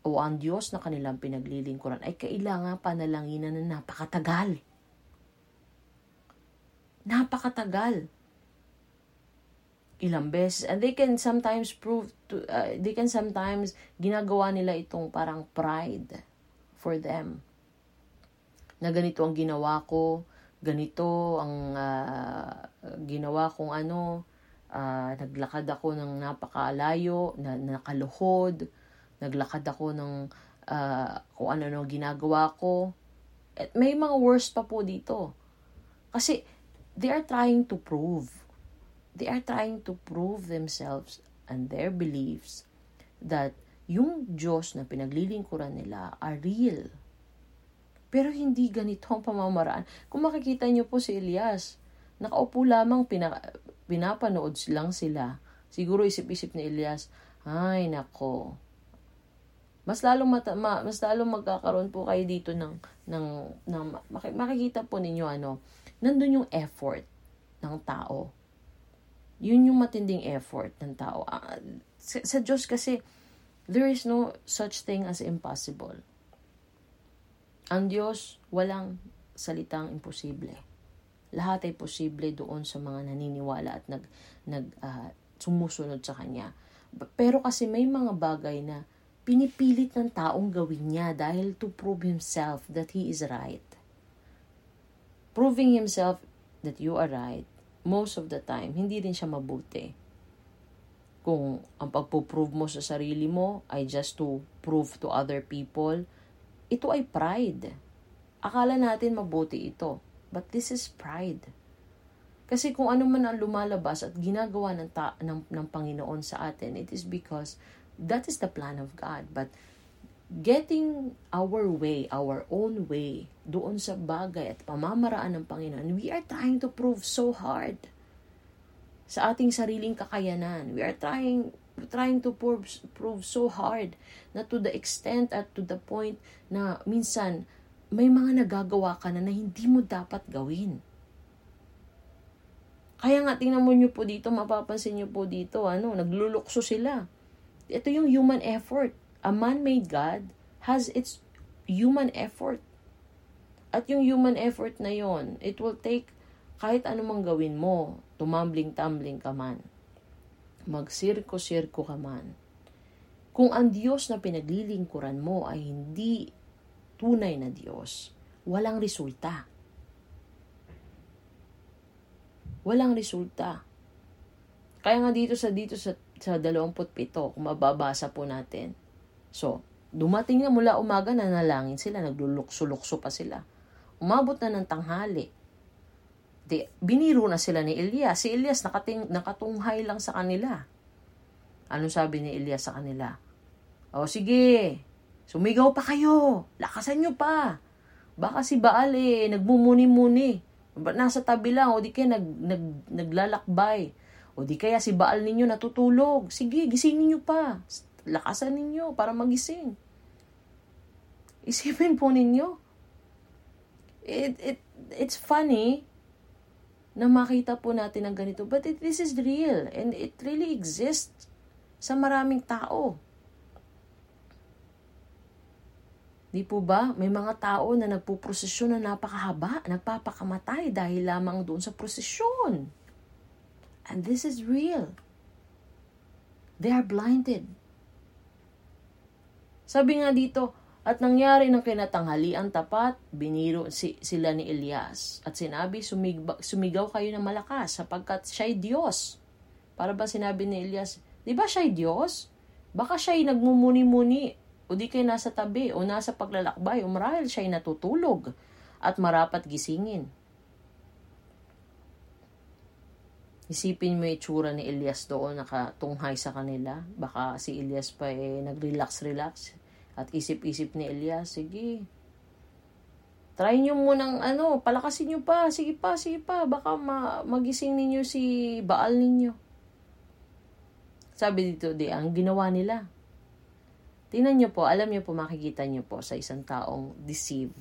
o ang Diyos na kanilang pinaglilingkuran ay kailangan panalanginan na napakatagal. Napakatagal. Ilang beses. And they can sometimes prove to, uh, they can sometimes ginagawa nila itong parang pride for them na ganito ang ginawa ko, ganito ang uh, ginawa kong ano, uh, naglakad ako ng napakalayo, na, nakaluhod, naglakad ako ng uh, kung ano no ginagawa ko. At may mga worst pa po dito. Kasi they are trying to prove. They are trying to prove themselves and their beliefs that yung Diyos na pinaglilingkuran nila are real pero hindi ganito ang pamamaraan. Kung makikita niyo po si Elias, nakaupo lamang pina, pinapanood lang sila. Siguro isip-isip ni Elias, ay nako. Mas lalong mata, ma, mas lalong magkakaroon po kayo dito ng ng ng makikita po ninyo ano, nandun yung effort ng tao. Yun yung matinding effort ng tao. Uh, sa, sa Diyos kasi there is no such thing as impossible. Ang Diyos, walang salitang imposible. Lahat ay posible doon sa mga naniniwala at nag, nag uh, sumusunod sa Kanya. Pero kasi may mga bagay na pinipilit ng taong gawin niya dahil to prove himself that he is right. Proving himself that you are right, most of the time, hindi din siya mabuti. Kung ang pagpo-prove mo sa sarili mo ay just to prove to other people, ito ay pride. Akala natin mabuti ito. But this is pride. Kasi kung ano man ang lumalabas at ginagawa ng, ta- ng, ng Panginoon sa atin, it is because that is the plan of God. But getting our way, our own way, doon sa bagay at pamamaraan ng Panginoon, we are trying to prove so hard sa ating sariling kakayanan. We are trying trying to prove, prove so hard na to the extent at to the point na minsan may mga nagagawa ka na na hindi mo dapat gawin. Kaya nga tingnan mo nyo po dito, mapapansin nyo po dito, ano, naglulukso sila. Ito yung human effort. A man-made God has its human effort. At yung human effort na yon, it will take kahit anumang gawin mo, tumambling-tumbling ka man magsirko-sirko ka man. Kung ang Diyos na pinaglilingkuran mo ay hindi tunay na Diyos, walang resulta. Walang resulta. Kaya nga dito sa dito sa sa 27 kung mababasa po natin. So, dumating na mula umaga na nalangin sila, naglulukso-lukso pa sila. Umabot na ng tanghali. Di, biniro na sila ni Elias. Si Elias nakating, nakatunghay lang sa kanila. Anong sabi ni Elias sa kanila? O sige, sumigaw pa kayo. Lakasan nyo pa. Baka si Baal eh, nagmumuni-muni. Nasa tabi lang, o di kaya nag, nag, naglalakbay. O di kaya si Baal ninyo natutulog. Sige, gisingin nyo pa. Lakasan ninyo para magising. Isipin po ninyo. It, it, it's funny na makita po natin ang ganito. But it, this is real and it really exists sa maraming tao. Di po ba? May mga tao na nagpuprosesyon na napakahaba, nagpapakamatay dahil lamang doon sa prosesyon. And this is real. They are blinded. Sabi nga dito, at nangyari ng kinatanghalian tapat, biniro si, sila ni Elias. At sinabi, sumig, sumigaw kayo ng malakas sapagkat siya'y Diyos. Para ba sinabi ni Elias, di ba siya'y Diyos? Baka siya'y nagmumuni-muni o di kayo nasa tabi o nasa paglalakbay o marahil siya'y natutulog at marapat gisingin. Isipin mo yung tsura ni Elias doon nakatunghay sa kanila. Baka si Elias pa eh nag-relax-relax at isip-isip ni Elias, sige. Try nyo munang ano, palakasin nyo pa. Sige pa, sige pa. Baka ma- magising ninyo si Baal ninyo. Sabi dito, di, ang ginawa nila. Tingnan nyo po, alam nyo po, makikita nyo po sa isang taong deceive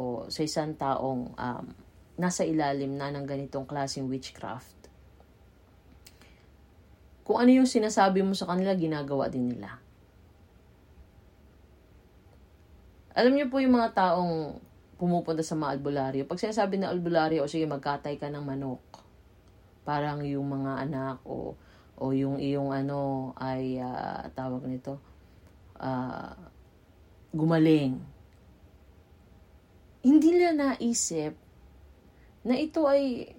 o sa isang taong um, nasa ilalim na ng ganitong klaseng witchcraft. Kung ano yung sinasabi mo sa kanila, ginagawa din nila. Alam niyo po yung mga taong pumupunta sa mga albularyo. Pag sinasabi na albularyo, o sige, magkatay ka ng manok. Parang yung mga anak o o yung iyong ano ay uh, tawag nito uh, gumaling. Hindi nila naisip na ito ay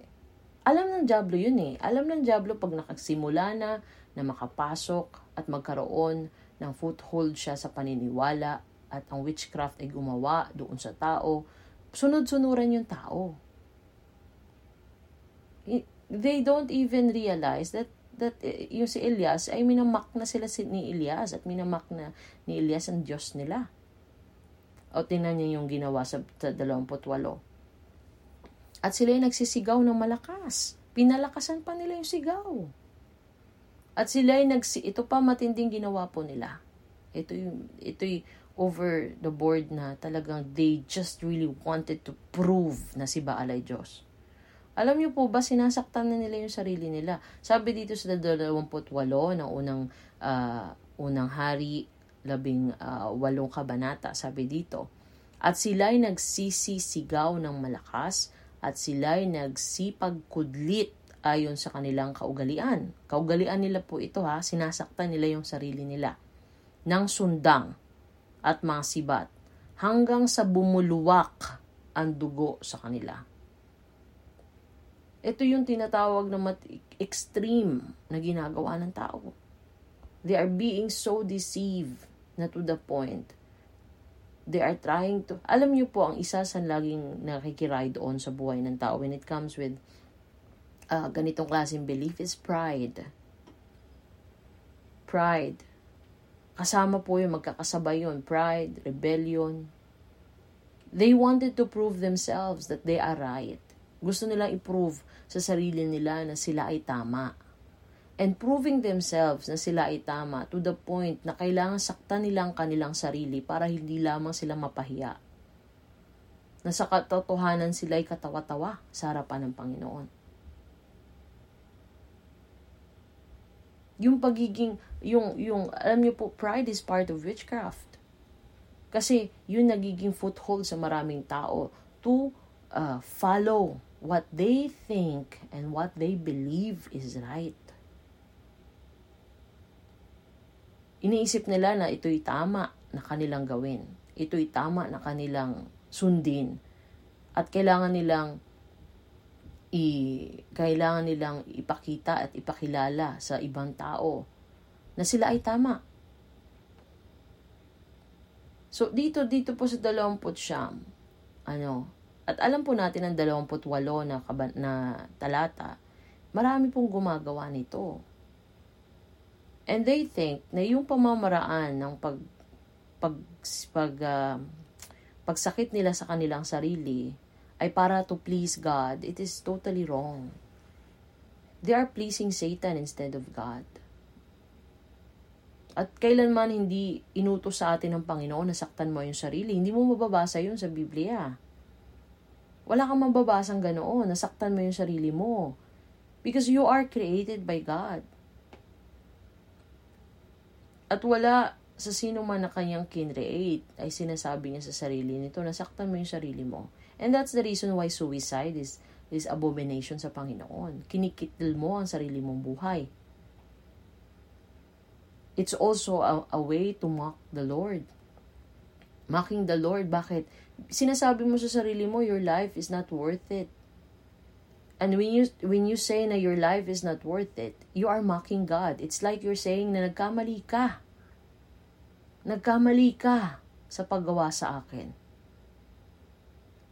alam ng Diablo yun eh. Alam ng Diablo pag nakagsimula na na makapasok at magkaroon ng foothold siya sa paniniwala at ang witchcraft ay gumawa doon sa tao, sunod-sunuran yung tao. They don't even realize that that eh, yung si Elias ay minamak na sila si, ni Elias at minamak na ni Elias ang Diyos nila. O tingnan niya yung ginawa sa, sa 28. At sila ay nagsisigaw ng malakas. Pinalakasan pa nila yung sigaw. At sila ay nagsi... Ito pa matinding ginawa po nila. Ito yung... Ito over the board na talagang they just really wanted to prove na si Baal ay Diyos. Alam niyo po ba, sinasaktan na nila yung sarili nila. Sabi dito sa 28 ng unang, uh, unang hari, labing uh, walong kabanata, sabi dito, At sila'y nagsisisigaw ng malakas, at sila'y nagsipagkudlit ayon sa kanilang kaugalian. Kaugalian nila po ito ha, sinasaktan nila yung sarili nila. Nang sundang, at mga sibat hanggang sa bumuluwak ang dugo sa kanila. Ito yung tinatawag na mat- extreme na ginagawa ng tao. They are being so deceived na to the point. They are trying to... Alam niyo po, ang isa sa laging nakikiride on sa buhay ng tao when it comes with uh, ganitong klaseng belief is pride. Pride Kasama po yung magkakasabay yun, pride, rebellion. They wanted to prove themselves that they are right. Gusto nilang i-prove sa sarili nila na sila ay tama. And proving themselves na sila ay tama to the point na kailangan saktan nilang kanilang sarili para hindi lamang sila mapahiya. Na sa katotohanan sila ay katawa-tawa sa harapan ng Panginoon. Yung pagiging yung, yung, alam niyo po, pride is part of witchcraft. Kasi yun nagiging foothold sa maraming tao to uh, follow what they think and what they believe is right. Iniisip nila na ito'y tama na kanilang gawin. Ito'y tama na kanilang sundin. At kailangan nilang i kailangan nilang ipakita at ipakilala sa ibang tao na sila ay tama. So, dito, dito po sa 20 siyam, ano, At alam po natin ang 28 na, kaba- na talata, marami pong gumagawa nito. And they think na yung pamamaraan ng pag pag pag uh, pagsakit nila sa kanilang sarili ay para to please God, it is totally wrong. They are pleasing Satan instead of God. At kailanman hindi inutos sa atin ng Panginoon na saktan mo yung sarili. Hindi mo mababasa yun sa Biblia. Wala kang mababasang ganoon, nasaktan mo yung sarili mo. Because you are created by God. At wala sa sino man na kanyang kinreate ay sinasabi niya sa sarili nito, nasaktan mo yung sarili mo. And that's the reason why suicide is, is abomination sa Panginoon. Kinikitil mo ang sarili mong buhay. It's also a, a way to mock the Lord. Mocking the Lord, bakit? Sinasabi mo sa sarili mo, your life is not worth it. And when you when you say na your life is not worth it, you are mocking God. It's like you're saying na nagkamali ka. Nagkamali ka sa paggawa sa akin.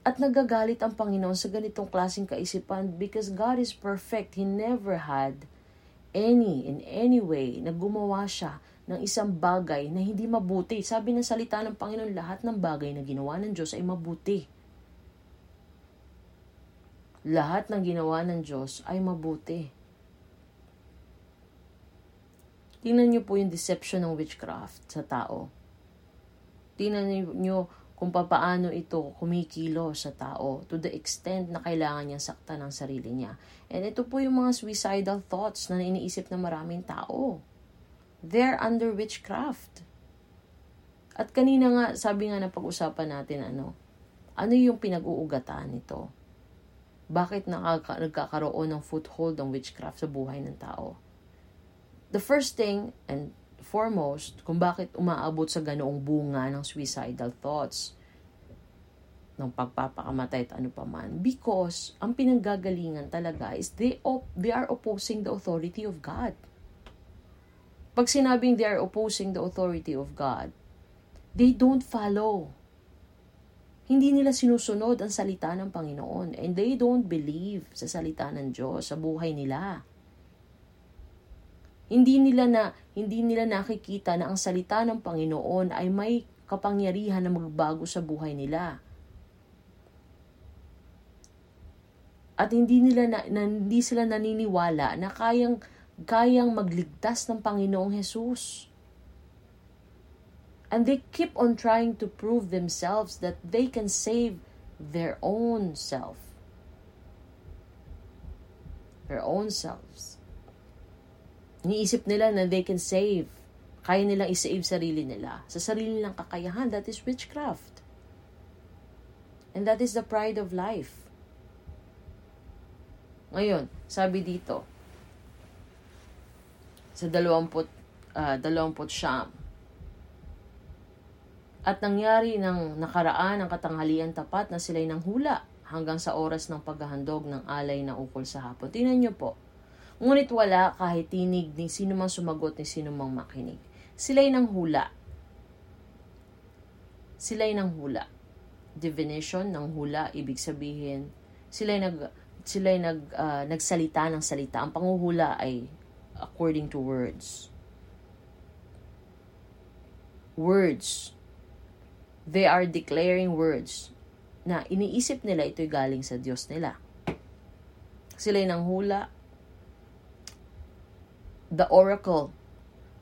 At nagagalit ang Panginoon sa ganitong klaseng kaisipan because God is perfect. He never had any, in any way, na gumawa siya ng isang bagay na hindi mabuti. Sabi ng salita ng Panginoon, lahat ng bagay na ginawa ng Diyos ay mabuti lahat ng ginawa ng Diyos ay mabuti. Tingnan niyo po yung deception ng witchcraft sa tao. Tingnan niyo kung paano ito kumikilo sa tao to the extent na kailangan niyang saktan ang sarili niya. And ito po yung mga suicidal thoughts na iniisip ng maraming tao. They're under witchcraft. At kanina nga, sabi nga na pag-usapan natin, ano, ano yung pinag-uugatan nito? bakit nakaka- nagkakaroon ng foothold ng witchcraft sa buhay ng tao. The first thing and foremost, kung bakit umaabot sa ganoong bunga ng suicidal thoughts, ng pagpapakamatay at ano pa man, because ang pinanggagalingan talaga is they, op- they are opposing the authority of God. Pag sinabing they are opposing the authority of God, they don't follow hindi nila sinusunod ang salita ng Panginoon and they don't believe sa salita ng Diyos sa buhay nila. Hindi nila na hindi nila nakikita na ang salita ng Panginoon ay may kapangyarihan na magbago sa buhay nila. At hindi nila na, na hindi sila naniniwala na kayang kayang magligtas ng Panginoong Hesus. And they keep on trying to prove themselves that they can save their own self. Their own selves. Iniisip nila na they can save. Kaya nilang isave sarili nila. Sa sarili nilang kakayahan, that is witchcraft. And that is the pride of life. Ngayon, sabi dito, sa 20, uh, 20 siyam, at nangyari ng nakaraan ang katanghalian tapat na sila'y nang hula hanggang sa oras ng paghahandog ng alay na ukol sa hapon. Tingnan niyo po. Ngunit wala kahit tinig ni sino mang sumagot ni sino mang makinig. Sila'y nang hula. Sila'y nang hula. Divination ng hula, ibig sabihin, sila'y nag, sila'y nag, uh, nagsalita ng salita. Ang panguhula ay according to words. Words they are declaring words na iniisip nila ito'y galing sa Diyos nila. Sila'y nang hula. The oracle.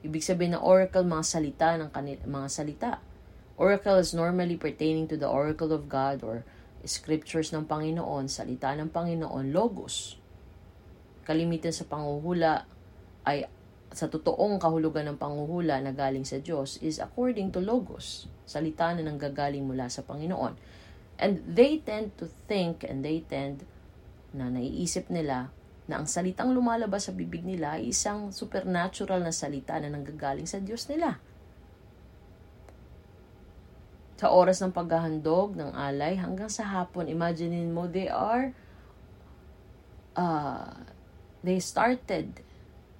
Ibig sabihin na oracle, mga salita ng kanil, mga salita. Oracle is normally pertaining to the oracle of God or scriptures ng Panginoon, salita ng Panginoon, logos. Kalimitan sa panguhula ay sa totoong kahulugan ng panguhula na galing sa Diyos is according to logos salita na nanggagaling mula sa Panginoon. And they tend to think and they tend na naiisip nila na ang salitang lumalabas sa bibig nila ay isang supernatural na salita na nanggagaling sa Diyos nila. Sa oras ng paghahandog ng alay hanggang sa hapon, imaginein mo, they are, uh, they started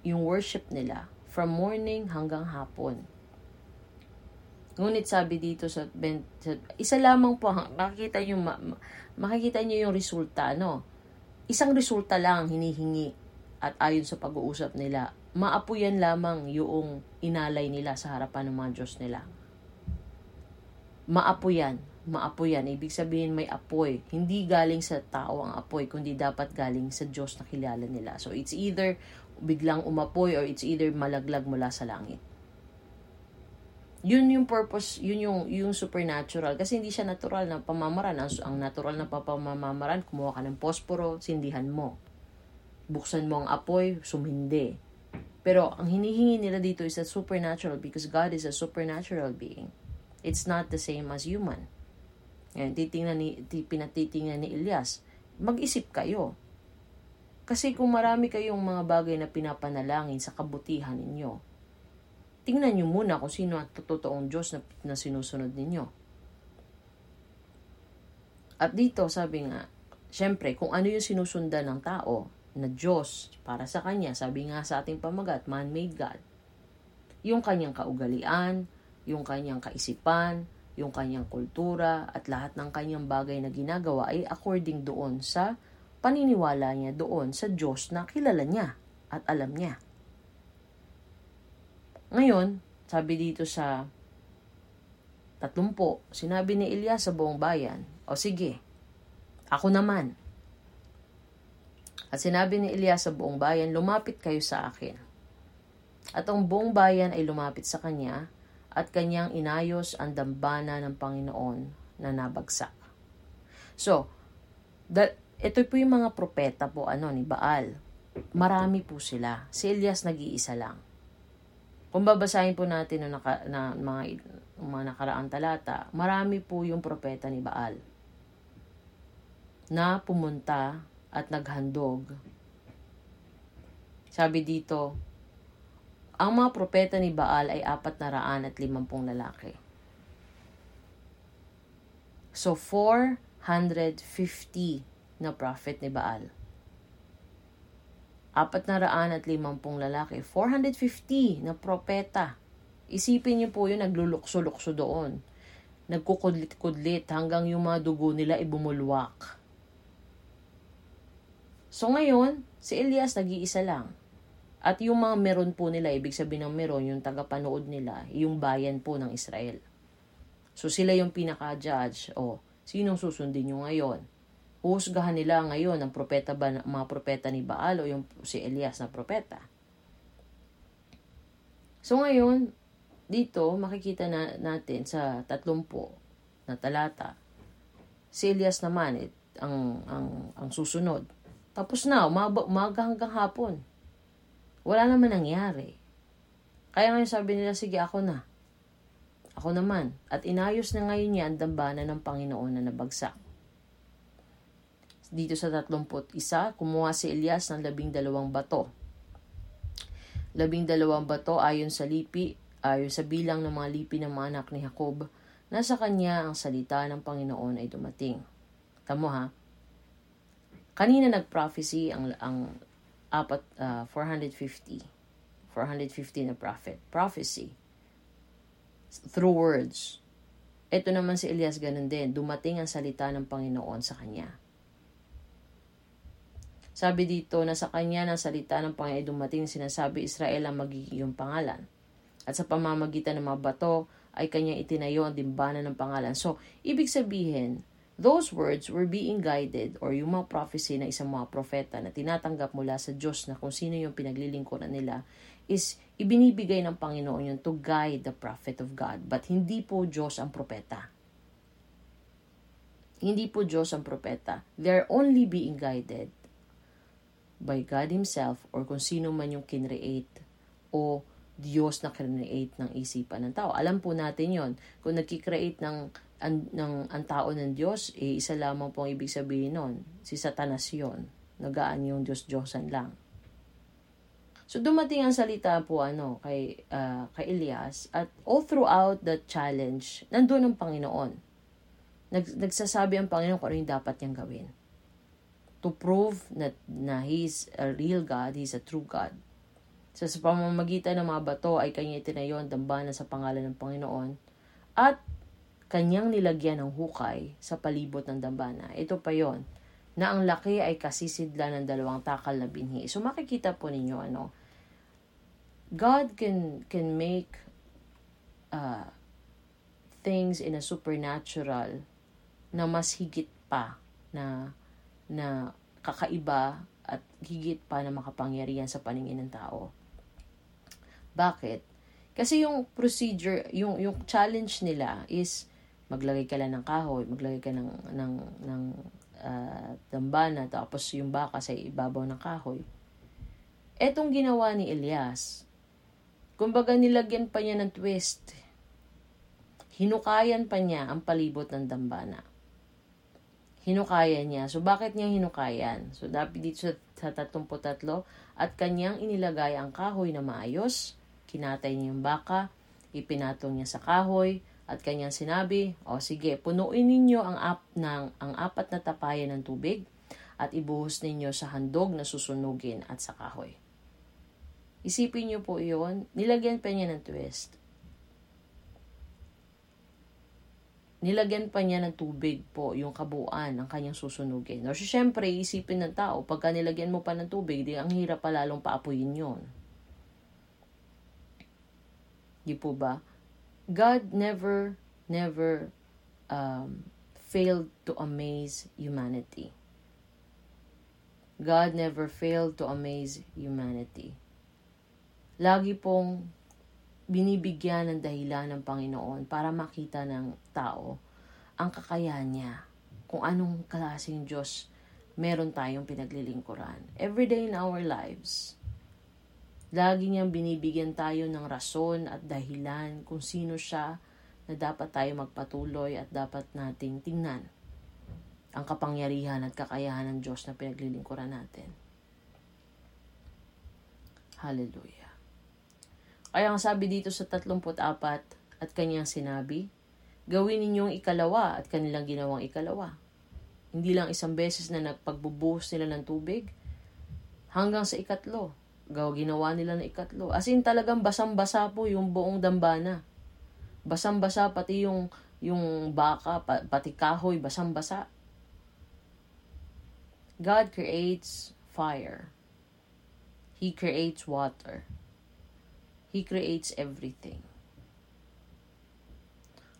yung worship nila from morning hanggang hapon. Ngunit sabi dito sa, ben, sa isa lamang po, makikita nyo, ma, makikita nyo yung resulta, no? Isang resulta lang hinihingi at ayon sa pag-uusap nila, maapuyan lamang yung inalay nila sa harapan ng mga Diyos nila. Maapuyan, maapuyan. Ibig sabihin may apoy. Hindi galing sa tao ang apoy, kundi dapat galing sa Diyos na kilala nila. So it's either biglang umapoy or it's either malaglag mula sa langit yun yung purpose, yun yung, yung supernatural. Kasi hindi siya natural na pamamaran. Ang, ang natural na pamamaran, kumuha ka ng posporo, sindihan mo. Buksan mo ang apoy, sumindi. Pero ang hinihingi nila dito is a supernatural because God is a supernatural being. It's not the same as human. Ngayon, titingnan ni, pinatitingnan ni Elias, mag-isip kayo. Kasi kung marami kayong mga bagay na pinapanalangin sa kabutihan ninyo, tingnan nyo muna kung sino ang totoong Diyos na, na sinusunod ninyo. At dito, sabi nga, syempre, kung ano yung sinusundan ng tao na Diyos para sa Kanya, sabi nga sa ating pamagat, man-made God, yung kanyang kaugalian, yung kanyang kaisipan, yung kanyang kultura, at lahat ng kanyang bagay na ginagawa ay according doon sa paniniwala niya doon sa Diyos na kilala niya at alam niya. Ngayon, sabi dito sa tatlumpo, sinabi ni Elias sa buong bayan, o sige, ako naman. At sinabi ni Elias sa buong bayan, lumapit kayo sa akin. At ang buong bayan ay lumapit sa kanya at kanyang inayos ang dambana ng Panginoon na nabagsak. So, that, ito po yung mga propeta po ano ni Baal. Marami po sila. Si Elias nag-iisa lang. Kung babasahin po natin na, naka, na mga, mga nakaraang talata, marami po yung propeta ni Baal na pumunta at naghandog. Sabi dito, ang mga propeta ni Baal ay apat na raan at limampung lalaki. So, 450 na prophet ni Baal apat na raan at limampung lalaki, 450 na propeta. Isipin niyo po yun, naglulukso-lukso doon. Nagkukudlit-kudlit hanggang yung mga dugo nila ibumulwak. So ngayon, si Elias nag-iisa lang. At yung mga meron po nila, ibig sabihin ng meron, yung tagapanood nila, yung bayan po ng Israel. So sila yung pinaka-judge. O, sinong susundin nyo ngayon? Uhusgahan nila ngayon ang propeta ba, mga propeta ni Baal o yung si Elias na propeta. So ngayon, dito makikita na natin sa tatlumpo na talata, si Elias naman it, ang, ang, ang susunod. Tapos na, umaga, umaga hanggang hapon. Wala naman nangyari. Kaya ngayon sabi nila, sige ako na. Ako naman. At inayos na ngayon niya ang dambana ng Panginoon na nabagsak. Dito sa 31, kumuha si Elias ng labing dalawang bato. Labing dalawang bato ayon sa lipi, ayon sa bilang ng mga lipi ng mga anak ni Jacob, na sa kanya ang salita ng Panginoon ay dumating. Tamo ha? Kanina nag-prophecy ang, ang apat, uh, 450. 450 na prophet. Prophecy. Through words. Ito naman si Elias ganun din. Dumating ang salita ng Panginoon sa kanya. Sabi dito na sa kanya ng salita ng Panginoon dumating sinasabi Israel ang magiging pangalan. At sa pamamagitan ng mga bato ay kanya itinayo ang dimbana ng pangalan. So, ibig sabihin, those words were being guided or yung mga prophecy na isang mga propeta na tinatanggap mula sa Diyos na kung sino yung pinaglilingkuran nila is ibinibigay ng Panginoon yun to guide the prophet of God. But hindi po Diyos ang propeta. Hindi po Diyos ang propeta. They're only being guided by God Himself or kung sino man yung kinreate o Diyos na create ng isipan ng tao. Alam po natin yon Kung nagkikreate ng, ang, ng ang tao ng Diyos, eh, isa lamang po ang ibig sabihin nun. Si Satanas yon Nagaan yung Diyos-Diyosan lang. So dumating ang salita po ano kay uh, kay Elias at all throughout the challenge nandoon ang Panginoon. Nag, nagsasabi ang Panginoon kung ano yung dapat niyang gawin to prove na, na He's a real God, He's a true God. So, sa pamamagitan ng mga bato ay kanya itinayo ang dambana sa pangalan ng Panginoon At kanyang nilagyan ng hukay sa palibot ng dambana. Ito pa yon na ang laki ay kasisidla ng dalawang takal na binhi. So makikita po ninyo ano, God can can make uh, things in a supernatural na mas higit pa na na kakaiba at higit pa na makapangyarihan sa paningin ng tao. Bakit? Kasi yung procedure, yung yung challenge nila is maglagay ka lang ng kahoy, maglagay ka ng ng ng uh, dambana tapos yung baka sa ibabaw ng kahoy. Etong ginawa ni Elias, kumbaga nilagyan pa niya ng twist. Hinukayan pa niya ang palibot ng dambana hinukayan niya. So, bakit niya hinukayan? So, dapat dito sa, sa 33, at kanyang inilagay ang kahoy na maayos, kinatay niya yung baka, ipinatong niya sa kahoy, at kanyang sinabi, o sige, punuin ninyo ang, ap, ng, ang apat na tapayan ng tubig, at ibuhos ninyo sa handog na susunugin at sa kahoy. Isipin niyo po iyon, nilagyan pa niya ng twist. Nilagyan pa niya ng tubig po yung kabuuan ng kanyang susunugin. O syempre, isipin ng tao, pagka nilagyan mo pa ng tubig, di ang hirap pa lalong paapuyin yon. Di po ba? God never, never um, failed to amaze humanity. God never failed to amaze humanity. Lagi pong binibigyan ng dahilan ng Panginoon para makita ng tao ang kakayahan niya kung anong klaseng Diyos meron tayong pinaglilingkuran. Every day in our lives, lagi niyang binibigyan tayo ng rason at dahilan kung sino siya na dapat tayo magpatuloy at dapat nating tingnan ang kapangyarihan at kakayahan ng Diyos na pinaglilingkuran natin. Hallelujah. Kaya ang sabi dito sa 34 at kanyang sinabi, gawin ninyong ikalawa at kanilang ginawang ikalawa. Hindi lang isang beses na nagpagbubuhos nila ng tubig, hanggang sa ikatlo. Gaw ginawa nila ng ikatlo. As in talagang basang-basa po yung buong dambana. Basang-basa pati yung yung baka, pati kahoy, basang-basa. God creates fire. He creates water. He creates everything.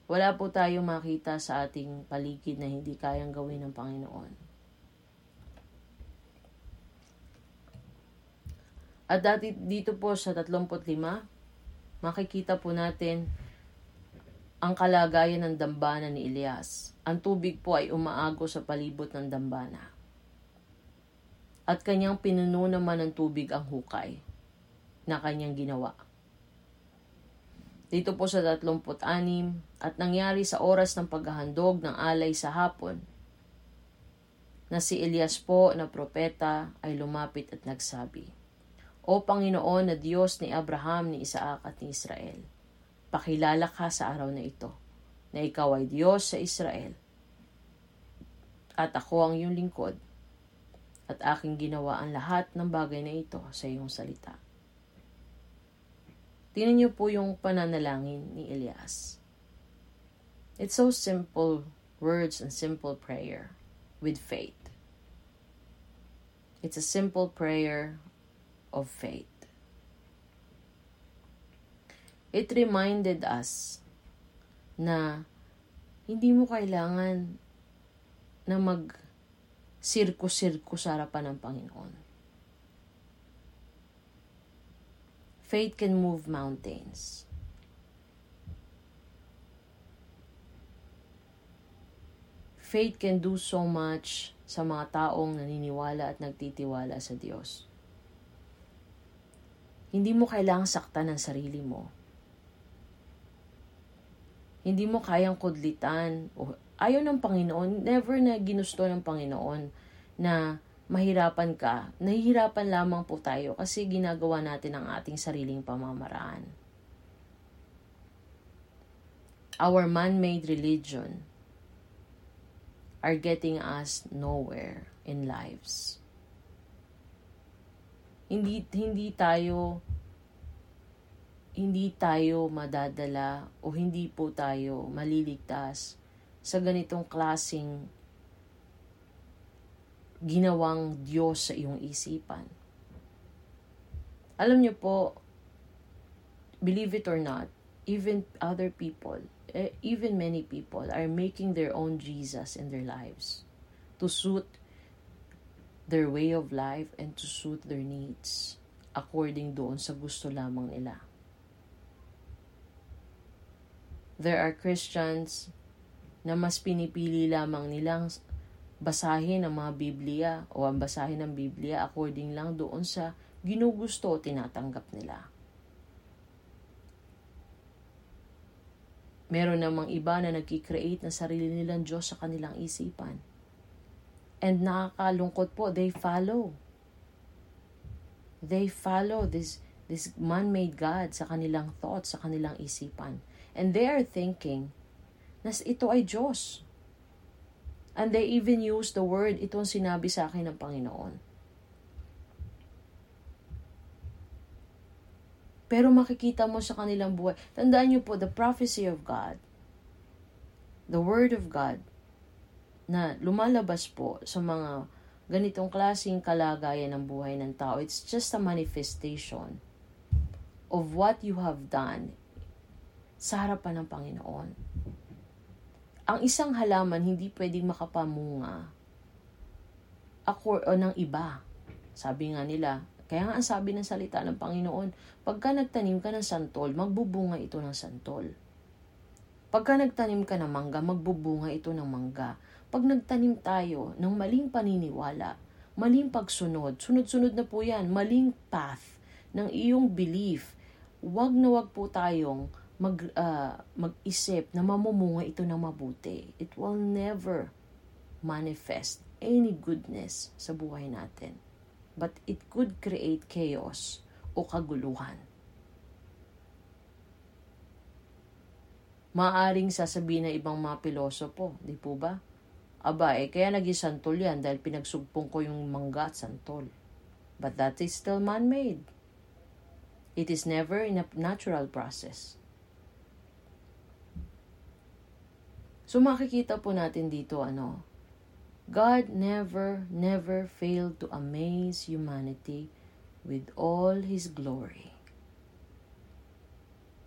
Wala po tayong makita sa ating paligid na hindi kayang gawin ng Panginoon. At dati dito po sa 35, makikita po natin ang kalagayan ng dambana ni Elias. Ang tubig po ay umaago sa palibot ng dambana. At kanyang pinuno naman ng tubig ang hukay na kanyang ginawa. Dito po sa 36 at nangyari sa oras ng paghahandog ng alay sa hapon na si Elias po na propeta ay lumapit at nagsabi, O Panginoon na Diyos ni Abraham, ni Isaac at ni Israel, pakilala ka sa araw na ito na ikaw ay Diyos sa Israel at ako ang iyong lingkod at aking ginawa ang lahat ng bagay na ito sa iyong salita. Tingnan niyo po yung pananalangin ni Elias. It's so simple words and simple prayer with faith. It's a simple prayer of faith. It reminded us na hindi mo kailangan na mag sirko-sirko sa harapan ng Panginoon. Faith can move mountains. Faith can do so much sa mga taong naniniwala at nagtitiwala sa Diyos. Hindi mo kailangang saktan ang sarili mo. Hindi mo kayang kudlitan. O, ayaw ng Panginoon, never na ginusto ng Panginoon na mahirapan ka, nahihirapan lamang po tayo kasi ginagawa natin ang ating sariling pamamaraan. Our man-made religion are getting us nowhere in lives. Hindi hindi tayo hindi tayo madadala o hindi po tayo maliligtas sa ganitong klasing ginawang Diyos sa iyong isipan. Alam niyo po, believe it or not, even other people, eh, even many people are making their own Jesus in their lives to suit their way of life and to suit their needs according doon sa gusto lamang nila. There are Christians na mas pinipili lamang nilang basahin ang mga Biblia o ang basahin ng Biblia according lang doon sa ginugusto o tinatanggap nila. Meron namang iba na nagkikreate ng sarili nilang Diyos sa kanilang isipan. And nakakalungkot po, they follow. They follow this this man-made God sa kanilang thoughts, sa kanilang isipan. And they are thinking na ito ay Diyos. And they even use the word, ito ang sinabi sa akin ng Panginoon. Pero makikita mo sa kanilang buhay. Tandaan niyo po, the prophecy of God, the word of God, na lumalabas po sa mga ganitong klaseng kalagayan ng buhay ng tao, it's just a manifestation of what you have done sa harapan ng Panginoon. Ang isang halaman hindi pwedeng makapamunga ako o ng iba. Sabi nga nila, kaya nga ang sabi ng salita ng Panginoon, pagka nagtanim ka ng santol, magbubunga ito ng santol. Pagka nagtanim ka ng mangga, magbubunga ito ng mangga. Pag nagtanim tayo ng maling paniniwala, maling pagsunod, sunod-sunod na po yan, maling path ng iyong belief, wag na wag po tayong mag, uh, mag-isip na mamumunga ito ng mabuti. It will never manifest any goodness sa buhay natin. But it could create chaos o kaguluhan. Maaring sasabihin ng ibang mga pilosopo, di po ba? Aba, eh, kaya naging santol yan dahil pinagsugpong ko yung mangga at santol. But that is still man-made. It is never in a natural process. So makikita po natin dito ano, God never, never failed to amaze humanity with all His glory.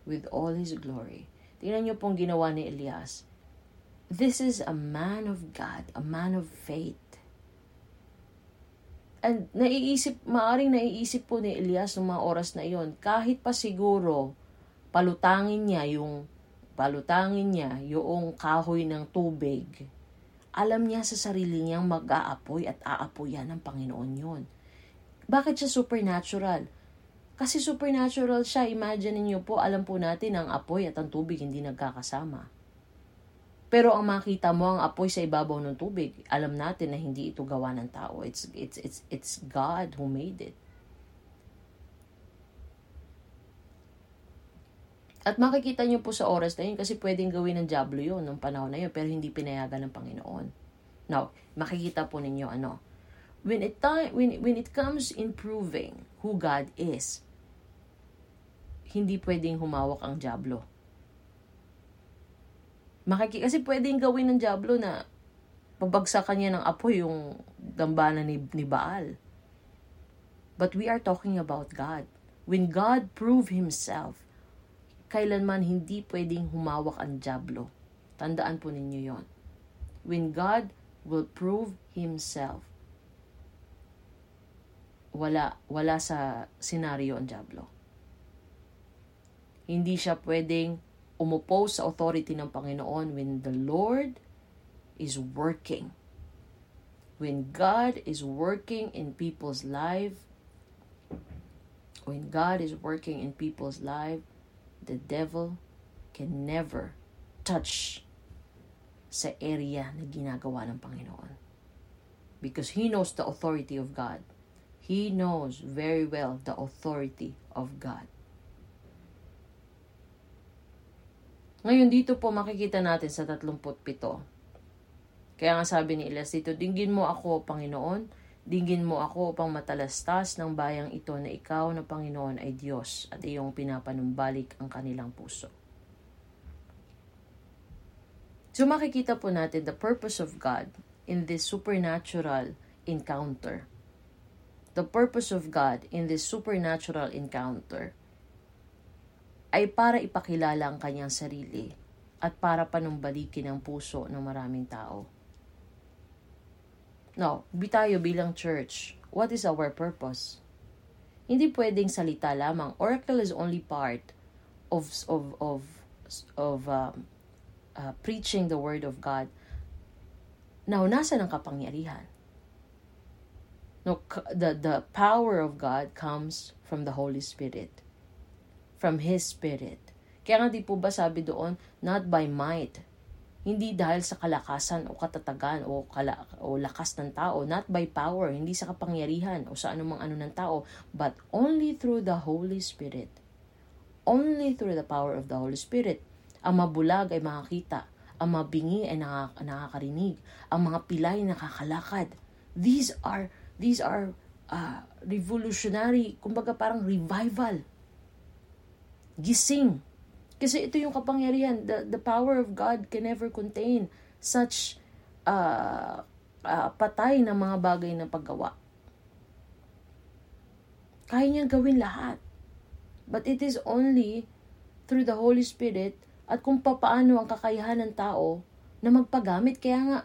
With all His glory. Tingnan niyo pong ginawa ni Elias. This is a man of God, a man of faith. And naiisip, maaring naiisip po ni Elias ng mga oras na iyon, kahit pa siguro palutangin niya yung palutangin niya yung kahoy ng tubig, alam niya sa sarili niyang mag-aapoy at aapoyan ng Panginoon yun. Bakit siya supernatural? Kasi supernatural siya. Imagine niyo po, alam po natin ang apoy at ang tubig hindi nagkakasama. Pero ang makita mo ang apoy sa ibabaw ng tubig, alam natin na hindi ito gawa ng tao. It's it's it's it's God who made it. At makikita niyo po sa oras na yun kasi pwedeng gawin ng Diablo yun ng panahon na yun pero hindi pinayagan ng Panginoon. Now, makikita po ninyo ano. When it, time, when, when it comes in proving who God is, hindi pwedeng humawak ang Diablo. Makiki kasi pwedeng gawin ng Diablo na pabagsakan niya ng apoy yung dambana ni, ni Baal. But we are talking about God. When God proved Himself, kailanman hindi pwedeng humawak ang Diablo. Tandaan po ninyo yon. When God will prove Himself, wala, wala sa senaryo ang Diablo. Hindi siya pwedeng umupo sa authority ng Panginoon when the Lord is working. When God is working in people's life, when God is working in people's life, the devil can never touch sa area na ginagawa ng Panginoon. Because he knows the authority of God. He knows very well the authority of God. Ngayon dito po makikita natin sa 37. Kaya nga sabi ni Elias dito, dinggin mo ako, Panginoon, Dinggin mo ako upang matalastas ng bayang ito na ikaw na Panginoon ay Diyos at iyong pinapanumbalik ang kanilang puso. So makikita po natin the purpose of God in this supernatural encounter. The purpose of God in this supernatural encounter ay para ipakilala ang kanyang sarili at para panumbalikin ang puso ng maraming tao. No, tayo bilang church. What is our purpose? Hindi pwedeng salita lamang. Oracle is only part of of of of um, uh, preaching the word of God. Now, nasa ng kapangyarihan? No, the the power of God comes from the Holy Spirit. From His Spirit. Kaya nga di po ba sabi doon, not by might, hindi dahil sa kalakasan o katatagan o, kala, o lakas ng tao, not by power, hindi sa kapangyarihan o sa anumang ano ng tao, but only through the Holy Spirit. Only through the power of the Holy Spirit. Ang mabulag ay makakita, ang mabingi ay nakak- nakakarinig, ang mga pilay nakakalakad. These are these are uh, revolutionary, kumbaga parang revival. Gising kasi ito yung kapangyarihan. The, the power of God can never contain such uh, uh, patay na mga bagay na paggawa. Kaya niyang gawin lahat. But it is only through the Holy Spirit at kung papaano ang kakayahan ng tao na magpagamit. Kaya nga,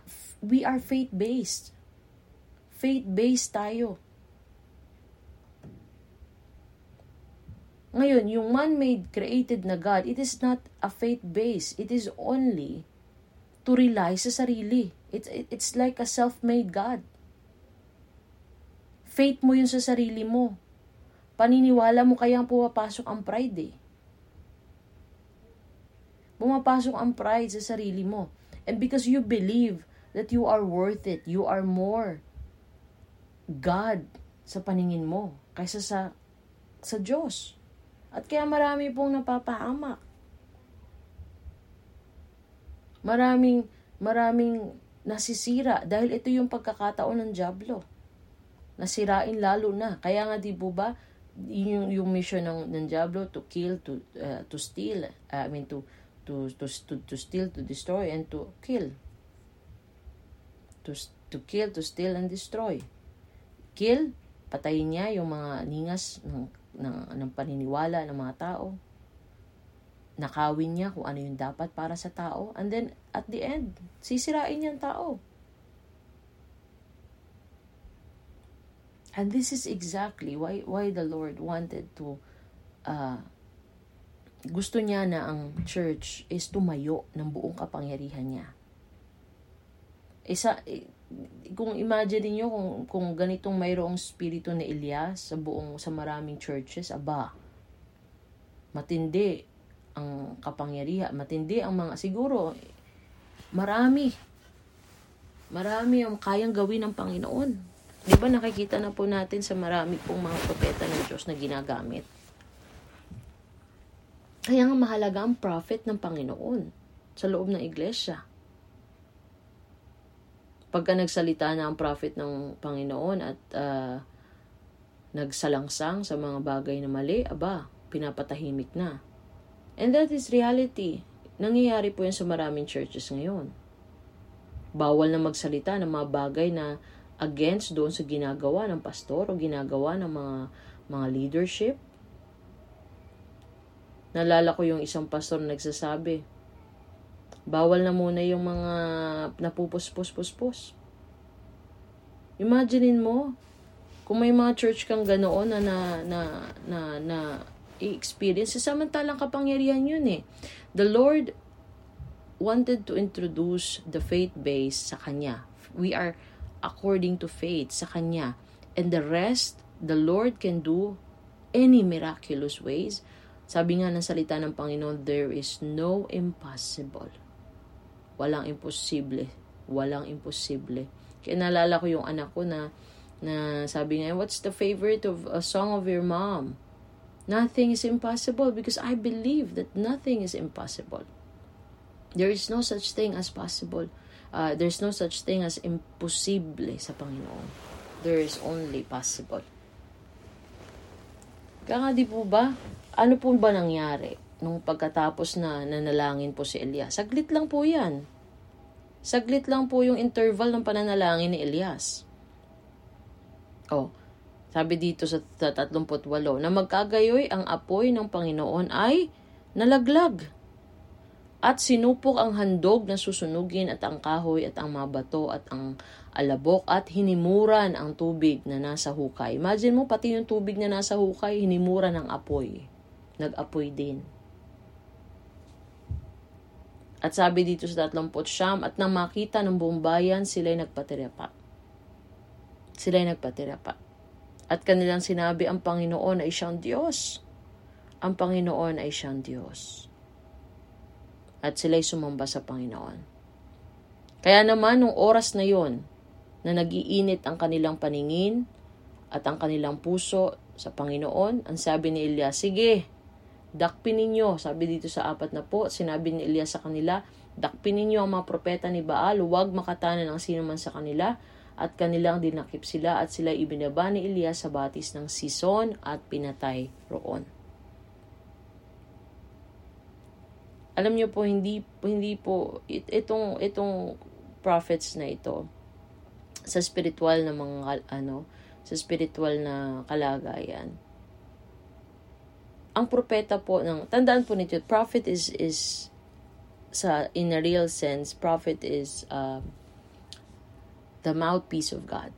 we are faith-based. Faith-based tayo. Ngayon, yung man-made created na God, it is not a faith-based. It is only to rely sa sarili. It's, it's like a self-made God. Faith mo yun sa sarili mo. Paniniwala mo kaya pumapasok ang pride eh. Pumapasok ang pride sa sarili mo. And because you believe that you are worth it, you are more God sa paningin mo kaysa sa sa Diyos. At kaya marami pong napapahamak. Maraming, maraming nasisira dahil ito yung pagkakataon ng Diablo. Nasirain lalo na. Kaya nga di ba, yung, yung mission ng, ng Diablo to kill, to, uh, to steal, uh, I mean to, to, to, to, to steal, to destroy, and to kill. To, to kill, to steal, and destroy. Kill, patayin niya yung mga ningas ng ng, ng paniniwala ng mga tao. Nakawin niya kung ano yung dapat para sa tao. And then, at the end, sisirain niya ang tao. And this is exactly why why the Lord wanted to uh, gusto niya na ang church is tumayo ng buong kapangyarihan niya. Isa kung imagine niyo kung kung ganitong mayroong spirito ni Elias sa buong sa maraming churches, aba. Matindi ang kapangyarihan, matindi ang mga siguro marami marami ang kayang gawin ng Panginoon. 'Di ba nakikita na po natin sa marami pong mga propeta ng Diyos na ginagamit. Kaya nga mahalaga ang prophet ng Panginoon sa loob ng iglesia pagka nagsalita na ang prophet ng Panginoon at uh, nagsalangsang sa mga bagay na mali, aba, pinapatahimik na. And that is reality. Nangyayari po yan sa maraming churches ngayon. Bawal na magsalita ng mga bagay na against doon sa ginagawa ng pastor o ginagawa ng mga mga leadership. Nalala ko yung isang pastor na nagsasabi, Bawal na muna yung mga napupuspos-puspos. Imaginein mo, kung may mga church kang ganoon na na na na, na i-experience, samantalang kapangyarihan yun eh. The Lord wanted to introduce the faith base sa Kanya. We are according to faith sa Kanya. And the rest, the Lord can do any miraculous ways. Sabi nga ng salita ng Panginoon, there is no impossible Walang imposible. Walang imposible. Kaya naalala ko yung anak ko na, na sabi nga, what's the favorite of a song of your mom? Nothing is impossible because I believe that nothing is impossible. There is no such thing as possible. Uh, there's no such thing as imposible sa Panginoon. there is only possible. Kaya nga di po ba, ano po ba nangyari nung pagkatapos na nanalangin po si Elias? Saglit lang po yan. Saglit lang po yung interval ng pananalangin ni Elias. Oh, sabi dito sa 38, na magkagayoy ang apoy ng Panginoon ay nalaglag. At sinupok ang handog na susunugin at ang kahoy at ang mga bato at ang alabok at hinimuran ang tubig na nasa hukay. Imagine mo, pati yung tubig na nasa hukay, hinimuran ng apoy. Nag-apoy din. At sabi dito sa 30 siyam, at nang makita ng buong bayan, sila'y nagpatirapa. Sila'y nagpatirapa. At kanilang sinabi, ang Panginoon ay siyang Diyos. Ang Panginoon ay siyang Diyos. At sila'y sumamba sa Panginoon. Kaya naman, nung oras na yon, na nagiinit ang kanilang paningin at ang kanilang puso sa Panginoon, ang sabi ni Elias, sige, dakpin ninyo. Sabi dito sa apat na po, sinabi ni Elias sa kanila, dakpin ninyo ang mga propeta ni Baal, huwag makatanan ang sino man sa kanila, at kanilang dinakip sila at sila ibinaba ni Elias sa batis ng Sison at pinatay roon. Alam niyo po hindi hindi po itong itong prophets na ito sa spiritual na mga ano, sa spiritual na kalagayan. Ang propeta po ng tandaan po nito, prophet is is sa in a real sense, prophet is uh, the mouthpiece of God.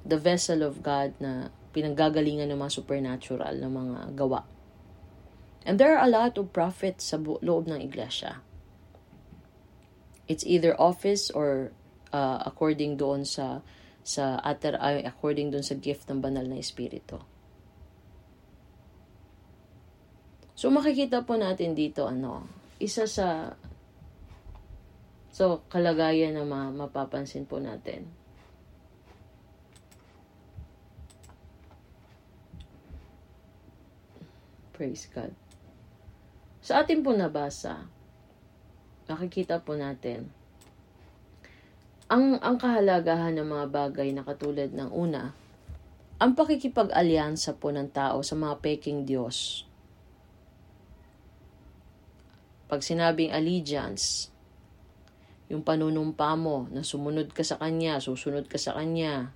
The vessel of God na pinanggagalingan ng mga supernatural na mga gawa. And there are a lot of prophets sa loob ng iglesia. It's either office or uh, according doon sa sa ater according doon sa gift ng banal na espiritu. So makikita po natin dito ano, isa sa so kalagayan na ma, mapapansin po natin. Praise God. Sa atin po nabasa, makikita po natin ang, ang kahalagahan ng mga bagay na katulad ng una, ang pakikipag-alyansa po ng tao sa mga peking Diyos. Pag sinabing allegiance, yung panunumpa mo na sumunod ka sa Kanya, susunod ka sa Kanya,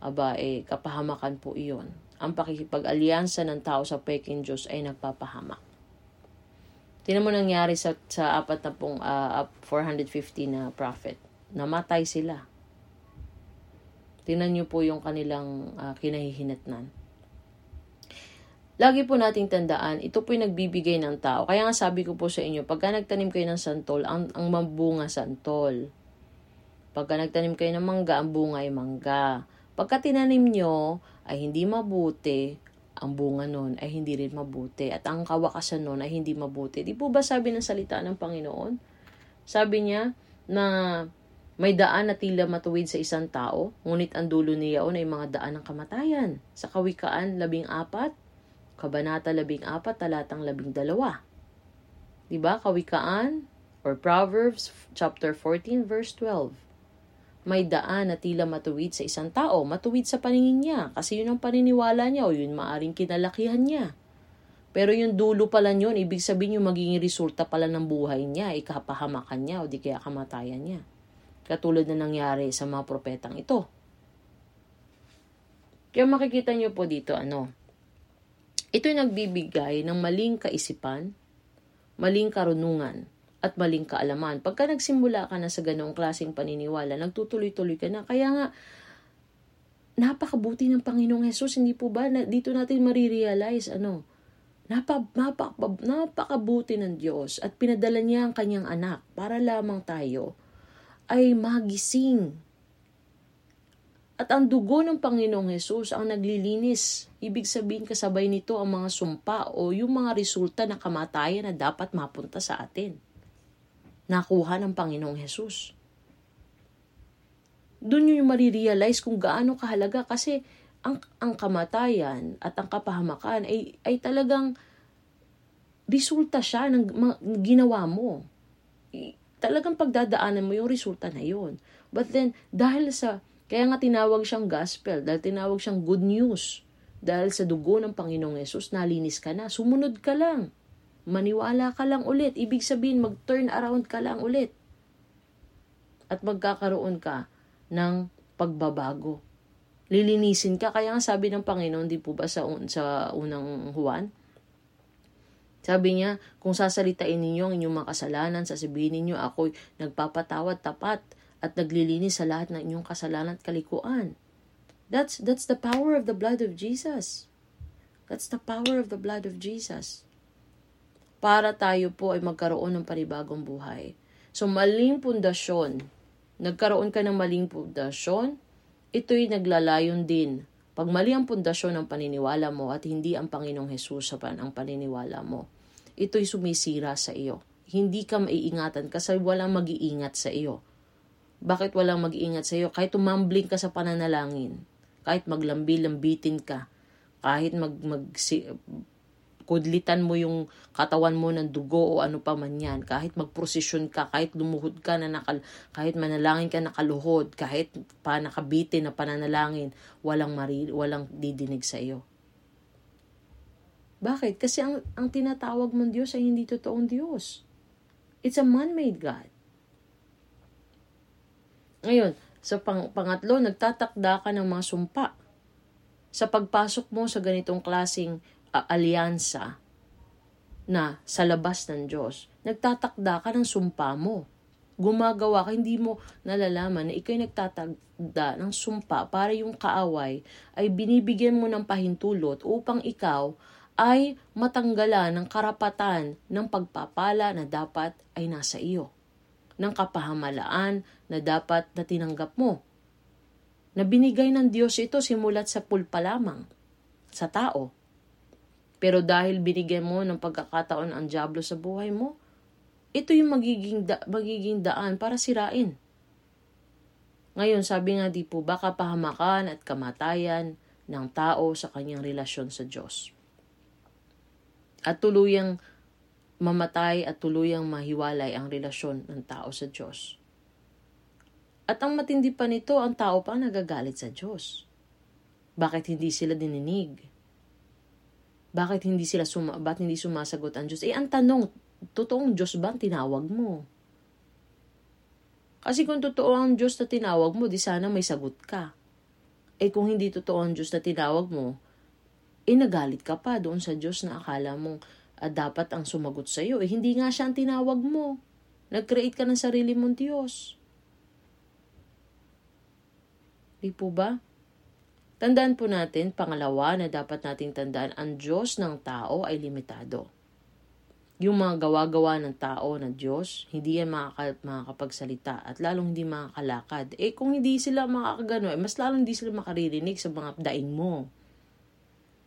aba, eh, kapahamakan po iyon. Ang pakikipag-alyansa ng tao sa peking Diyos ay nagpapahamak. Tinan mo nangyari sa, sa apat na pong uh, 450 na prophet namatay sila. Tingnan niyo po yung kanilang uh, kinahihinatnan. Lagi po nating tandaan, ito po yung nagbibigay ng tao. Kaya nga sabi ko po sa inyo, pagka nagtanim kayo ng santol, ang, ang mabunga santol. Pagka nagtanim kayo ng mangga, ang bunga ay mangga. Pagka tinanim nyo ay hindi mabuti, ang bunga nun ay hindi rin mabuti. At ang kawakasan nun ay hindi mabuti. Di po ba sabi ng salita ng Panginoon? Sabi niya na may daan na tila matuwid sa isang tao, ngunit ang dulo niyaon ay mga daan ng kamatayan. Sa Kawikaan 14, Kabanata 14, talatang 12. Diba? Kawikaan or Proverbs chapter 14 verse 12. May daan na tila matuwid sa isang tao, matuwid sa paningin niya kasi yun ang paniniwala niya o yun maaring kinalakihan niya. Pero yung dulo pala yun, ibig sabihin yung magiging resulta pala ng buhay niya, ikapahamakan niya o di kaya kamatayan niya katulad na nangyari sa mga propetang ito. Kaya makikita nyo po dito ano, ito ay nagbibigay ng maling kaisipan, maling karunungan, at maling kaalaman. Pagka nagsimula ka na sa ganoong klaseng paniniwala, nagtutuloy-tuloy ka na. Kaya nga, napakabuti ng Panginoong Hesus. Hindi po ba? Na, dito natin marirealize, ano, napa, napa, napakabuti ng Diyos at pinadala niya ang kanyang anak para lamang tayo ay magising. At ang dugo ng Panginoong Hesus ang naglilinis. Ibig sabihin kasabay nito ang mga sumpa o yung mga resulta ng kamatayan na dapat mapunta sa atin. Nakuha ng Panginoong Hesus. Doon yung marirealize kung gaano kahalaga kasi ang, ang kamatayan at ang kapahamakan ay, ay talagang resulta siya ng, ng ginawa mo talagang pagdadaanan mo yung resulta na yun. But then, dahil sa, Kaya nga tinawag siyang gospel, dahil tinawag siyang good news. Dahil sa dugo ng Panginoong Yesus, nalinis ka na. Sumunod ka lang. Maniwala ka lang ulit. Ibig sabihin, mag-turn around ka lang ulit. At magkakaroon ka ng pagbabago. Lilinisin ka. Kaya nga sabi ng Panginoon, di po ba sa, un- sa unang Juan? Sabi niya, kung sasalitain ninyo ang inyong mga kasalanan, sasabihin ninyo, ako'y nagpapatawad tapat at naglilinis sa lahat ng inyong kasalanan at kalikuan. That's, that's the power of the blood of Jesus. That's the power of the blood of Jesus. Para tayo po ay magkaroon ng panibagong buhay. So, maling pundasyon. Nagkaroon ka ng maling pundasyon, ito'y naglalayon din. Pag mali ang pundasyon ng paniniwala mo at hindi ang Panginoong Hesus sa pan ang paniniwala mo, ito'y sumisira sa iyo. Hindi ka maiingatan kasi walang mag-iingat sa iyo bakit walang mag-iingat sa iyo? Kahit tumambling ka sa pananalangin, kahit maglambi-lambitin ka, kahit mag, mag si, kudlitan mo yung katawan mo ng dugo o ano pa man yan, kahit magprosesyon ka, kahit lumuhod ka na nakal, kahit manalangin ka nakaluhod, kahit pa nakabitin na pananalangin, walang mari, walang didinig sa iyo. Bakit? Kasi ang, ang tinatawag mong Diyos ay hindi totoong Diyos. It's a man-made God. Ngayon, sa pang, pangatlo, nagtatakda ka ng mga sumpa. Sa pagpasok mo sa ganitong klasing uh, alyansa na sa labas ng Diyos, nagtatakda ka ng sumpa mo. Gumagawa ka, hindi mo nalalaman na ikaw'y nagtatakda ng sumpa para yung kaaway ay binibigyan mo ng pahintulot upang ikaw ay matanggalan ng karapatan ng pagpapala na dapat ay nasa iyo ng kapahamalaan na dapat na tinanggap mo. Na binigay ng Diyos ito simulat sa pulpa lamang, sa tao. Pero dahil binigay mo ng pagkakataon ang Diablo sa buhay mo, ito yung magiging, da- magiging daan para sirain. Ngayon, sabi nga di po ba kapahamakan at kamatayan ng tao sa kanyang relasyon sa Diyos. At tuluyang mamatay at tuluyang mahiwalay ang relasyon ng tao sa Diyos. At ang matindi pa nito, ang tao pa nagagalit sa Diyos. Bakit hindi sila dininig? Bakit hindi sila suma, bakit hindi sumasagot ang Diyos? Eh, ang tanong, totoong Diyos ba ang tinawag mo? Kasi kung totoo ang Diyos na tinawag mo, di sana may sagot ka. Eh kung hindi totoo ang Diyos na tinawag mo, eh ka pa doon sa Diyos na akala mong at dapat ang sumagot sa iyo. Eh, hindi nga siya ang tinawag mo. Nag-create ka ng sarili mong Diyos. Di po ba? Tandaan po natin, pangalawa na dapat nating tandaan, ang Diyos ng tao ay limitado. Yung mga gawa-gawa ng tao na Diyos, hindi yan makaka- makakapagsalita at lalong hindi makakalakad. Eh kung hindi sila makakagano, eh, mas lalong hindi sila makaririnig sa mga daing mo.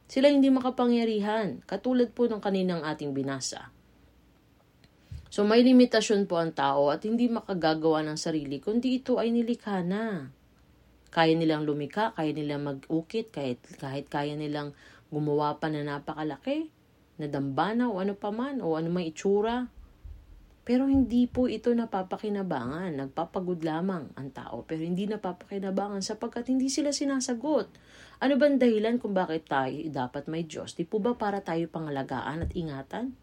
Sila hindi makapangyarihan, katulad po ng kaninang ating binasa. So may limitasyon po ang tao at hindi makagagawa ng sarili kundi ito ay nilikha na. Kaya nilang lumika, kaya nilang mag-ukit, kahit, kahit kaya nilang gumawa pa na napakalaki, na dambana o ano pa man, o ano may itsura. Pero hindi po ito napapakinabangan. Nagpapagod lamang ang tao, pero hindi napapakinabangan sapagkat hindi sila sinasagot. Ano bang dahilan kung bakit tayo dapat may Diyos? Di po ba para tayo pangalagaan at ingatan?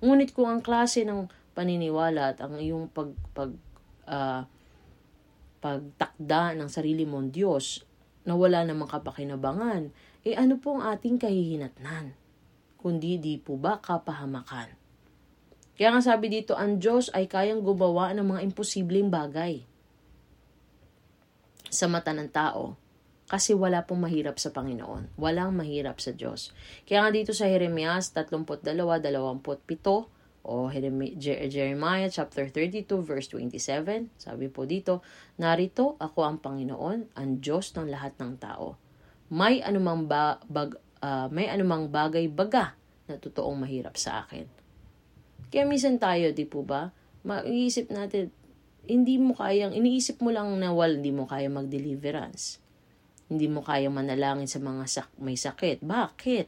Ngunit kung ang klase ng paniniwala at ang iyong pag, pag, uh, pagtakda ng sarili mong Diyos na wala namang kapakinabangan, eh ano po ang ating kahihinatnan? Kundi di po ba kapahamakan? Kaya nga sabi dito, ang Diyos ay kayang gumawa ng mga imposibleng bagay sa mata ng tao kasi wala pong mahirap sa Panginoon. Walang mahirap sa Diyos. Kaya nga dito sa Jeremias 32:27 o Jeremiah chapter 32 verse 27, sabi po dito, Narito ako ang Panginoon, ang Diyos ng lahat ng tao. May anumang, ba, bag, uh, may anumang bagay baga na totoong mahirap sa akin. Kaya minsan tayo, di po ba, maiisip natin, hindi mo kayang, iniisip mo lang na wal, hindi mo kaya mag-deliverance hindi mo kaya manalangin sa mga sak- may sakit. Bakit?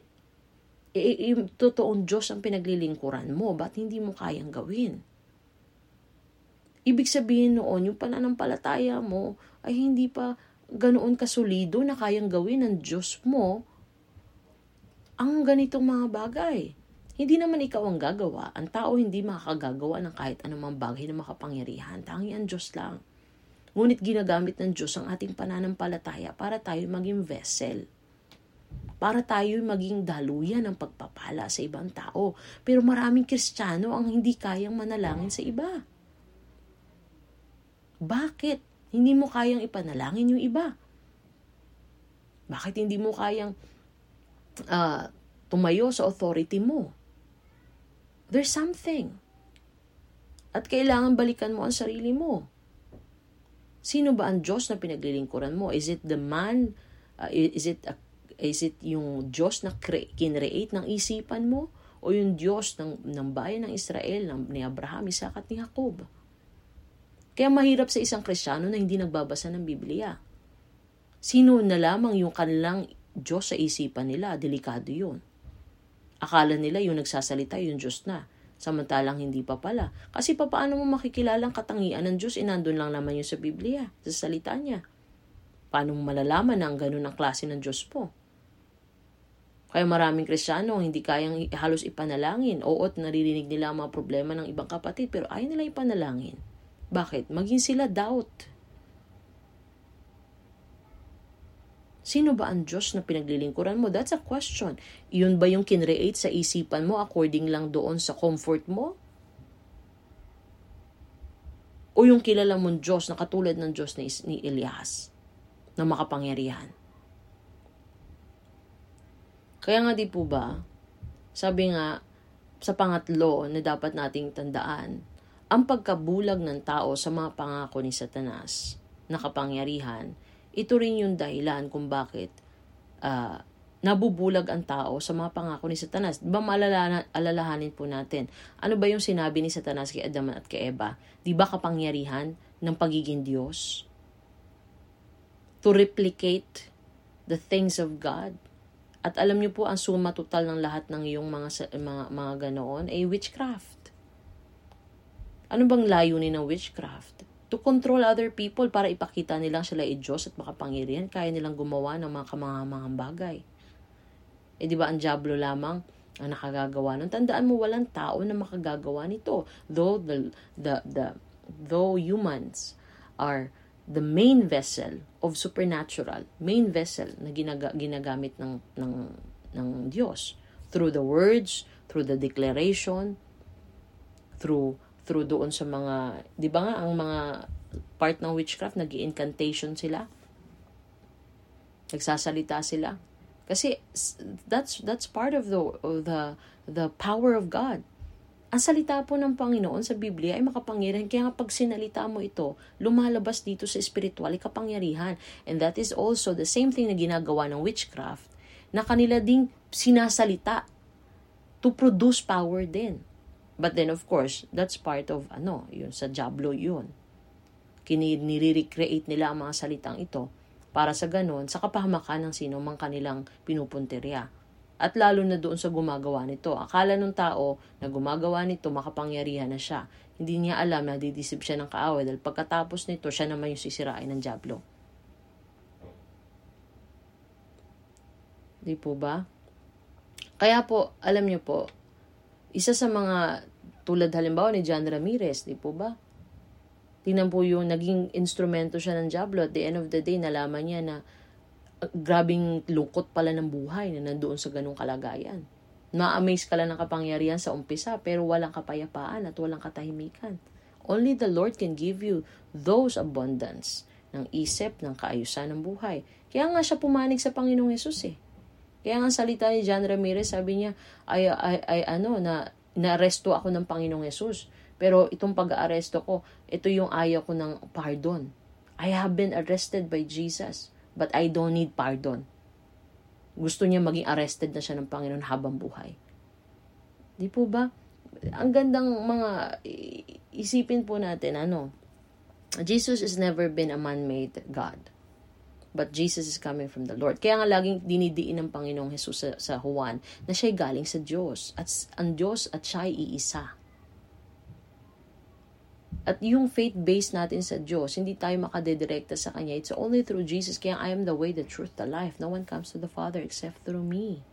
E, e, totoong Diyos ang pinaglilingkuran mo. Ba't hindi mo kayang gawin? Ibig sabihin noon, yung pananampalataya mo ay hindi pa ganoon kasulido na kayang gawin ng Diyos mo ang ganitong mga bagay. Hindi naman ikaw ang gagawa. Ang tao hindi makakagawa ng kahit anumang bagay na makapangyarihan. Tangi ang Diyos lang. Ngunit ginagamit ng Diyos ang ating pananampalataya para tayo maging vessel. Para tayo maging daluyan ng pagpapala sa ibang tao. Pero maraming Kristiyano ang hindi kayang manalangin sa iba. Bakit? Hindi mo kayang ipanalangin yung iba. Bakit hindi mo kayang uh, tumayo sa authority mo? There's something. At kailangan balikan mo ang sarili mo. Sino ba ang Diyos na pinaglilingkuran mo? Is it the man? Uh, is it a, is it yung Diyos na cre- kinreate ng isipan mo? O yung Diyos ng, ng bayan ng Israel, ng, ni Abraham, Isaac at ni Jacob? Kaya mahirap sa isang Kristiyano na hindi nagbabasa ng Biblia. Sino na lamang yung kanilang Diyos sa isipan nila? Delikado yun. Akala nila yung nagsasalita yung Diyos na. Samantalang hindi pa pala. Kasi paano mo makikilalang katangian ng Diyos? Inandun lang naman yun sa Biblia, sa salita niya. Paano mo malalaman na ang ganun ang klase ng Diyos po? Kaya maraming kristyano hindi kayang halos ipanalangin. Oo, at naririnig nila ang mga problema ng ibang kapatid, pero ayaw nila ipanalangin. Bakit? Maging sila doubt. Sino ba ang Diyos na pinaglilingkuran mo? That's a question. Yun ba yung kinreate sa isipan mo according lang doon sa comfort mo? O yung kilala mong Diyos na katulad ng Diyos ni Elias na makapangyarihan? Kaya nga di po ba, sabi nga sa pangatlo na dapat nating tandaan, ang pagkabulag ng tao sa mga pangako ni Satanas na kapangyarihan ito rin yung dahilan kung bakit uh, nabubulag ang tao sa mga pangako ni Satanas. Di ba maalalahanin po natin, ano ba yung sinabi ni Satanas kay Adam at kay Eva? Di ba kapangyarihan ng pagiging Diyos? To replicate the things of God. At alam niyo po, ang suma total ng lahat ng iyong mga, mga, mga ganoon ay witchcraft. Ano bang layunin ng witchcraft? To control other people para ipakita nilang sila ay Diyos at makapangyarihan. Kaya nilang gumawa ng mga kamangamangang bagay. Eh di ba ang Diablo lamang ang nakagagawa nun? Tandaan mo walang tao na makagagawa nito. Though the, the, the, though humans are the main vessel of supernatural, main vessel na ginaga, ginagamit ng, ng, ng Diyos through the words, through the declaration, through through doon sa mga, di ba nga, ang mga part ng witchcraft, nag incantation sila. Nagsasalita sila. Kasi that's that's part of the of the the power of God. Ang salita po ng Panginoon sa Biblia ay makapangyarihan. Kaya nga pag sinalita mo ito, lumalabas dito sa spiritual kapangyarihan. And that is also the same thing na ginagawa ng witchcraft na kanila ding sinasalita to produce power din. But then of course, that's part of ano, yun sa Diablo yun. Kinire-recreate nila ang mga salitang ito para sa ganon sa kapahamakan ng sino mang kanilang pinupunterya. At lalo na doon sa gumagawa nito. Akala ng tao na gumagawa nito makapangyarihan na siya. Hindi niya alam na didisip siya ng kaaway dahil pagkatapos nito siya naman yung sisirain ng Diablo. Di po ba? Kaya po, alam niyo po, isa sa mga tulad halimbawa ni John Ramirez, di po ba? Tingnan po yung naging instrumento siya ng Diablo. At the end of the day, nalaman niya na uh, grabing lungkot pala ng buhay na nandoon sa ganung kalagayan. Ma-amaze ka lang ng kapangyarihan sa umpisa pero walang kapayapaan at walang katahimikan. Only the Lord can give you those abundance ng isip, ng kaayusan ng buhay. Kaya nga siya pumanig sa Panginoong Yesus eh. Kaya nga salita ni John Ramirez, sabi niya, ay, ay, ay ano, na naaresto ako ng Panginoong Yesus. Pero itong pag-aaresto ko, ito yung ayaw ko ng pardon. I have been arrested by Jesus, but I don't need pardon. Gusto niya maging arrested na siya ng Panginoon habang buhay. Di po ba? Ang gandang mga isipin po natin, ano, Jesus has never been a man-made God. But Jesus is coming from the Lord. Kaya nga laging dinidiin ng Panginoong Jesus sa, sa Juan na siya'y galing sa Diyos. At ang Diyos at siya'y iisa. At yung faith based natin sa Diyos, hindi tayo makadedirekta sa Kanya. It's only through Jesus. Kaya I am the way, the truth, the life. No one comes to the Father except through me.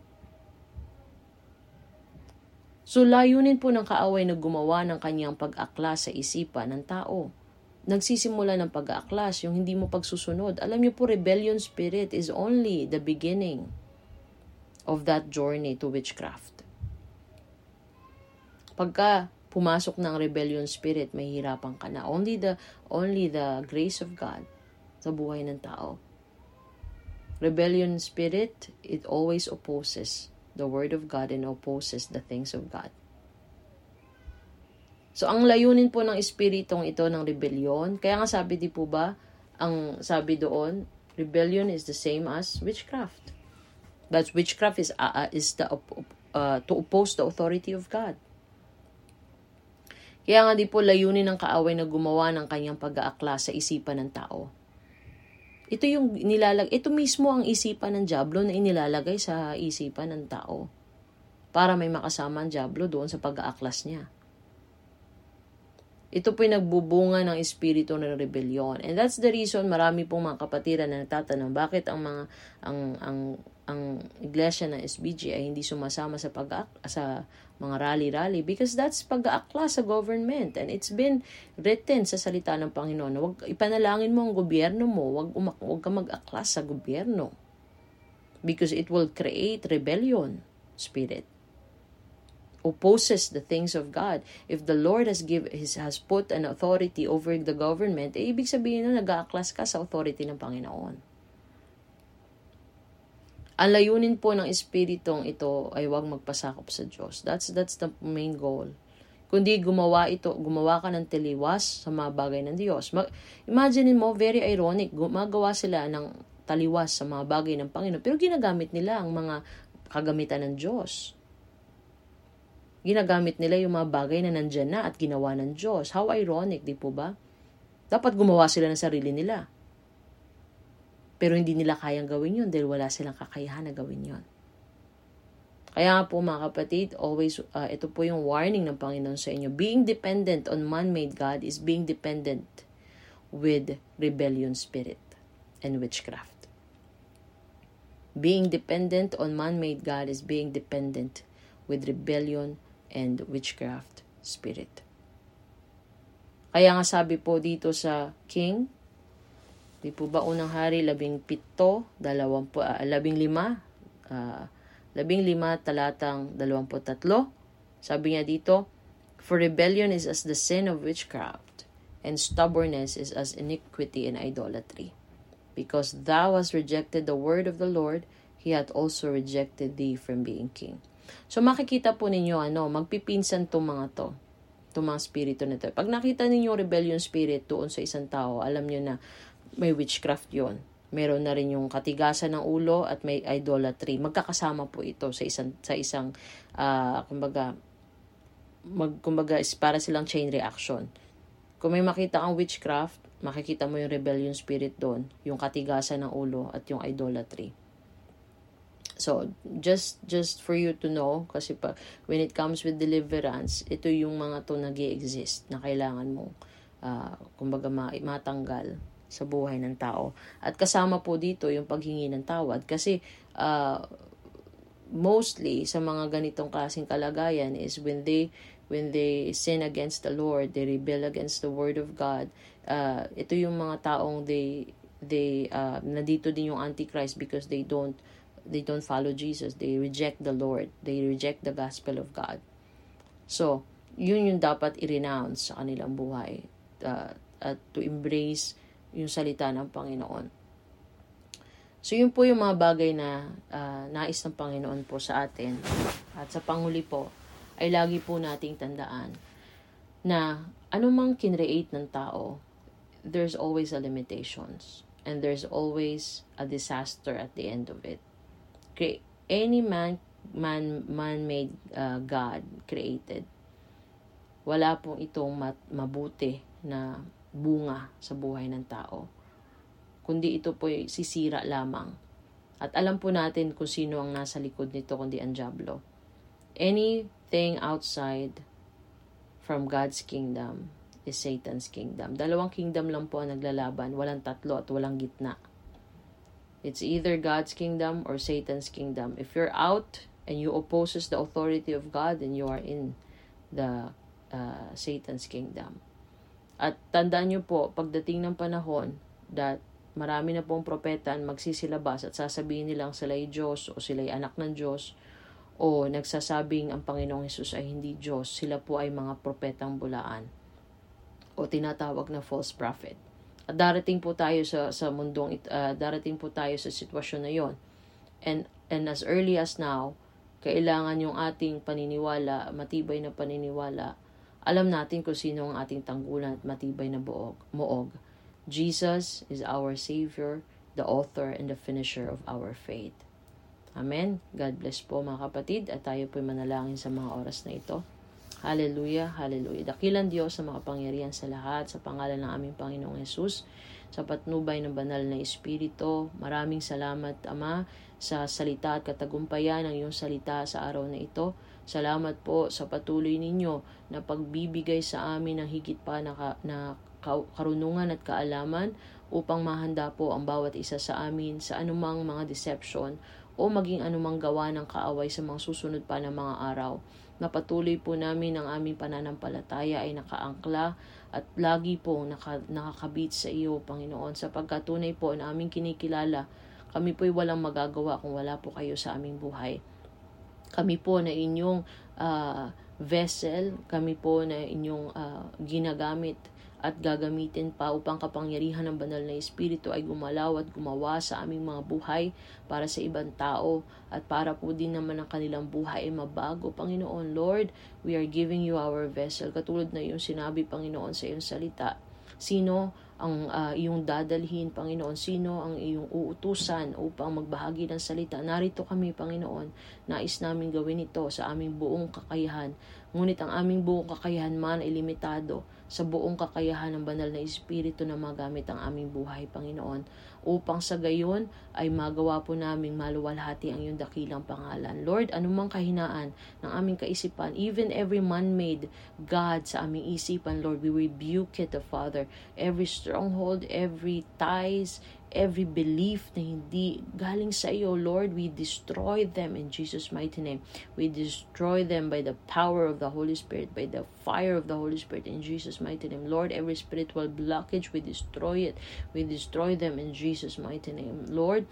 So layunin po ng kaaway na gumawa ng kanyang pag-aklas sa isipan ng tao. Nagsisimula ng pag-aaklas, yung hindi mo pagsusunod. Alam niyo po, rebellion spirit is only the beginning of that journey to witchcraft. Pagka pumasok ng rebellion spirit, may hirapan ka na. Only the, only the grace of God sa buhay ng tao. Rebellion spirit, it always opposes the word of God and opposes the things of God. So, ang layunin po ng espiritong ito ng rebellion, kaya nga sabi di po ba, ang sabi doon, rebellion is the same as witchcraft. But witchcraft is, uh, is the, uh, to oppose the authority of God. Kaya nga di po layunin ng kaaway na gumawa ng kanyang pag-aakla sa isipan ng tao. Ito yung nilalag ito mismo ang isipan ng Diablo na inilalagay sa isipan ng tao para may makasama ang Diablo doon sa pag-aaklas niya. Ito po yung nagbubunga ng espiritu ng rebellion. And that's the reason marami pong mga kapatiran na nagtatanong bakit ang mga ang ang ang iglesia ng SBG ay hindi sumasama sa pag sa mga rally-rally because that's pag-aakla sa government and it's been written sa salita ng Panginoon. Huwag ipanalangin mo ang gobyerno mo, huwag, umak- huwag ka mag-akla sa gobyerno because it will create rebellion spirit opposes the things of God. If the Lord has give his, has put an authority over the government, eh, ibig sabihin na nag-aaklas ka sa authority ng Panginoon. Ang layunin po ng espiritong ito ay huwag magpasakop sa Diyos. That's that's the main goal. Kundi gumawa ito, gumawa ka ng taliwas sa mga bagay ng Diyos. Mag, imagine mo, very ironic, gumagawa sila ng taliwas sa mga bagay ng Panginoon, pero ginagamit nila ang mga kagamitan ng Diyos. Ginagamit nila yung mga bagay na nandyan na at ginawa ng Diyos. How ironic, di po ba? Dapat gumawa sila ng sarili nila. Pero hindi nila kayang gawin yun dahil wala silang kakayahan na gawin yun. Kaya nga po mga kapatid, always, uh, ito po yung warning ng Panginoon sa inyo. Being dependent on man-made God is being dependent with rebellion spirit and witchcraft. Being dependent on man-made God is being dependent with rebellion and witchcraft spirit. Kaya nga sabi po dito sa King Di po ba unang hari, labing pito, dalawampu, uh, labing lima, uh, labing lima talatang dalawamput tatlo. Sabi niya dito, For rebellion is as the sin of witchcraft, and stubbornness is as iniquity and idolatry. Because thou hast rejected the word of the Lord, he hath also rejected thee from being king. So makikita po ninyo, ano, magpipinsan to mga to itong mga spirito na to. Pag nakita ninyo rebellion spirit doon sa isang tao, alam nyo na may witchcraft yon. Meron na rin yung katigasan ng ulo at may idolatry. Magkakasama po ito sa isang sa isang uh, kumbaga mag kumbaga is para silang chain reaction. Kung may makita kang witchcraft, makikita mo yung rebellion spirit doon, yung katigasan ng ulo at yung idolatry. So, just just for you to know, kasi pa, when it comes with deliverance, ito yung mga to nag exist na kailangan mo, uh, kumbaga, matanggal sa buhay ng tao. At kasama po dito yung paghingi ng tawad kasi uh, mostly sa mga ganitong klaseng kalagayan is when they when they sin against the Lord, they rebel against the word of God. Uh, ito yung mga taong they they uh, nandito din yung antichrist because they don't they don't follow Jesus. They reject the Lord. They reject the gospel of God. So, yun yung dapat i-renounce sa kanilang buhay. Uh, at to embrace yung salita ng Panginoon. So, yun po yung mga bagay na uh, nais ng Panginoon po sa atin. At sa panguli po, ay lagi po nating tandaan na anumang kinreate ng tao, there's always a limitations. And there's always a disaster at the end of it. Any man, man, man-made uh, God created, wala pong itong mat, mabuti na bunga sa buhay ng tao. Kundi ito po sisira lamang. At alam po natin kung sino ang nasa likod nito kundi ang Diablo. Anything outside from God's kingdom is Satan's kingdom. Dalawang kingdom lang po ang naglalaban, walang tatlo at walang gitna. It's either God's kingdom or Satan's kingdom. If you're out and you opposes the authority of God, then you are in the uh, Satan's kingdom. At tandaan nyo po, pagdating ng panahon that marami na pong propeta magsisilabas at sasabihin nilang sila ay Diyos o sila ay anak ng Diyos o nagsasabing ang Panginoong Hesus ay hindi Diyos, sila po ay mga propetang bulaan o tinatawag na false prophet. At darating po tayo sa sa mundong uh, darating po tayo sa sitwasyon na 'yon. And and as early as now, kailangan yung ating paniniwala, matibay na paniniwala. Alam natin kung sino ang ating tanggulan at matibay na buog, muog. Jesus is our Savior, the author and the finisher of our faith. Amen. God bless po mga kapatid at tayo po manalangin sa mga oras na ito. Hallelujah, hallelujah. Dakilan Diyos sa makapangyarihan sa lahat sa pangalan ng aming Panginoong Yesus sa patnubay ng banal na Espiritu. Maraming salamat, Ama, sa salita at katagumpayan ng iyong salita sa araw na ito. Salamat po sa patuloy ninyo na pagbibigay sa amin ng higit pa na, ka, na karunungan at kaalaman upang mahanda po ang bawat isa sa amin sa anumang mga deception o maging anumang gawa ng kaaway sa mga susunod pa ng mga araw na patuloy po namin ang aming pananampalataya ay nakaangkla at lagi po naka, nakakabit sa iyo, Panginoon, sa pagkatunay po na aming kinikilala, kami po'y walang magagawa kung wala po kayo sa aming buhay. Kami po na inyong uh, vessel, kami po na inyong uh, ginagamit at gagamitin pa upang kapangyarihan ng banal na Espiritu ay gumalaw at gumawa sa aming mga buhay para sa ibang tao at para po din naman ang kanilang buhay ay mabago. Panginoon, Lord, we are giving you our vessel. Katulad na yung sinabi, Panginoon, sa iyong salita. Sino ang uh, iyong dadalhin, Panginoon? Sino ang iyong uutusan upang magbahagi ng salita? Narito kami, Panginoon. Nais namin gawin ito sa aming buong kakayahan. Ngunit ang aming buong kakayahan man ay limitado sa buong kakayahan ng banal na Espiritu na magamit ang aming buhay, Panginoon, upang sa gayon ay magawa po naming maluwalhati ang iyong dakilang pangalan. Lord, anumang kahinaan ng aming kaisipan, even every man-made God sa aming isipan, Lord, we rebuke it, the Father. Every stronghold, every ties, every belief na hindi galing sa iyo, Lord, we destroy them in Jesus' mighty name. We destroy them by the power of the Holy Spirit, by the fire of the Holy Spirit in Jesus' mighty name. Lord, every spiritual blockage, we destroy it. We destroy them in Jesus' mighty name. Lord,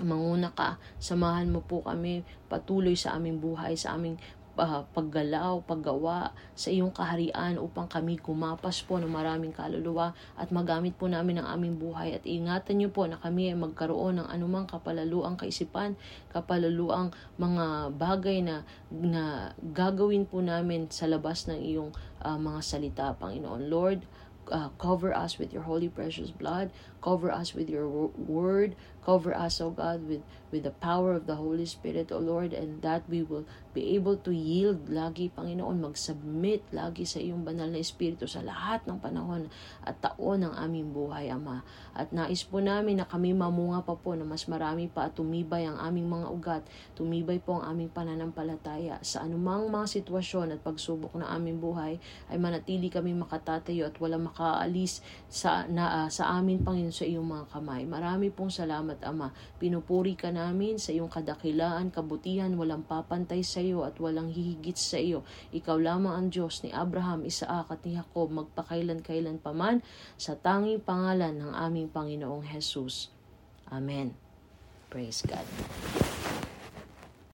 manguna ka, samahan mo po kami patuloy sa aming buhay, sa aming uh, paggalaw, paggawa sa iyong kaharian upang kami gumapas po ng maraming kaluluwa at magamit po namin ang aming buhay at ingatan niyo po na kami ay magkaroon ng anumang kapalaluang kaisipan, kapalaluang mga bagay na, na gagawin po namin sa labas ng iyong uh, mga salita, Panginoon. Lord, uh, cover us with your holy precious blood, cover us with your word, cover us, O God, with, with the power of the Holy Spirit, O Lord, and that we will be able to yield lagi, Panginoon, mag-submit lagi sa iyong banal na Espiritu sa lahat ng panahon at taon ng aming buhay, Ama. At nais po namin na kami mamunga pa po na mas marami pa at tumibay ang aming mga ugat, tumibay po ang aming pananampalataya. Sa anumang mga sitwasyon at pagsubok na aming buhay ay manatili kami makatatayo at wala makaalis sa, na, uh, sa amin, Panginoon, sa iyong mga kamay. Marami pong salamat, Ama. Pinupuri ka namin sa iyong kadakilaan, kabutihan, walang papantay sa iyo at walang hihigit sa iyo. Ikaw lamang ang Diyos ni Abraham, Isaac at ni Jacob magpakailan-kailan paman sa tanging pangalan ng aming Panginoong Jesus. Amen. Praise God.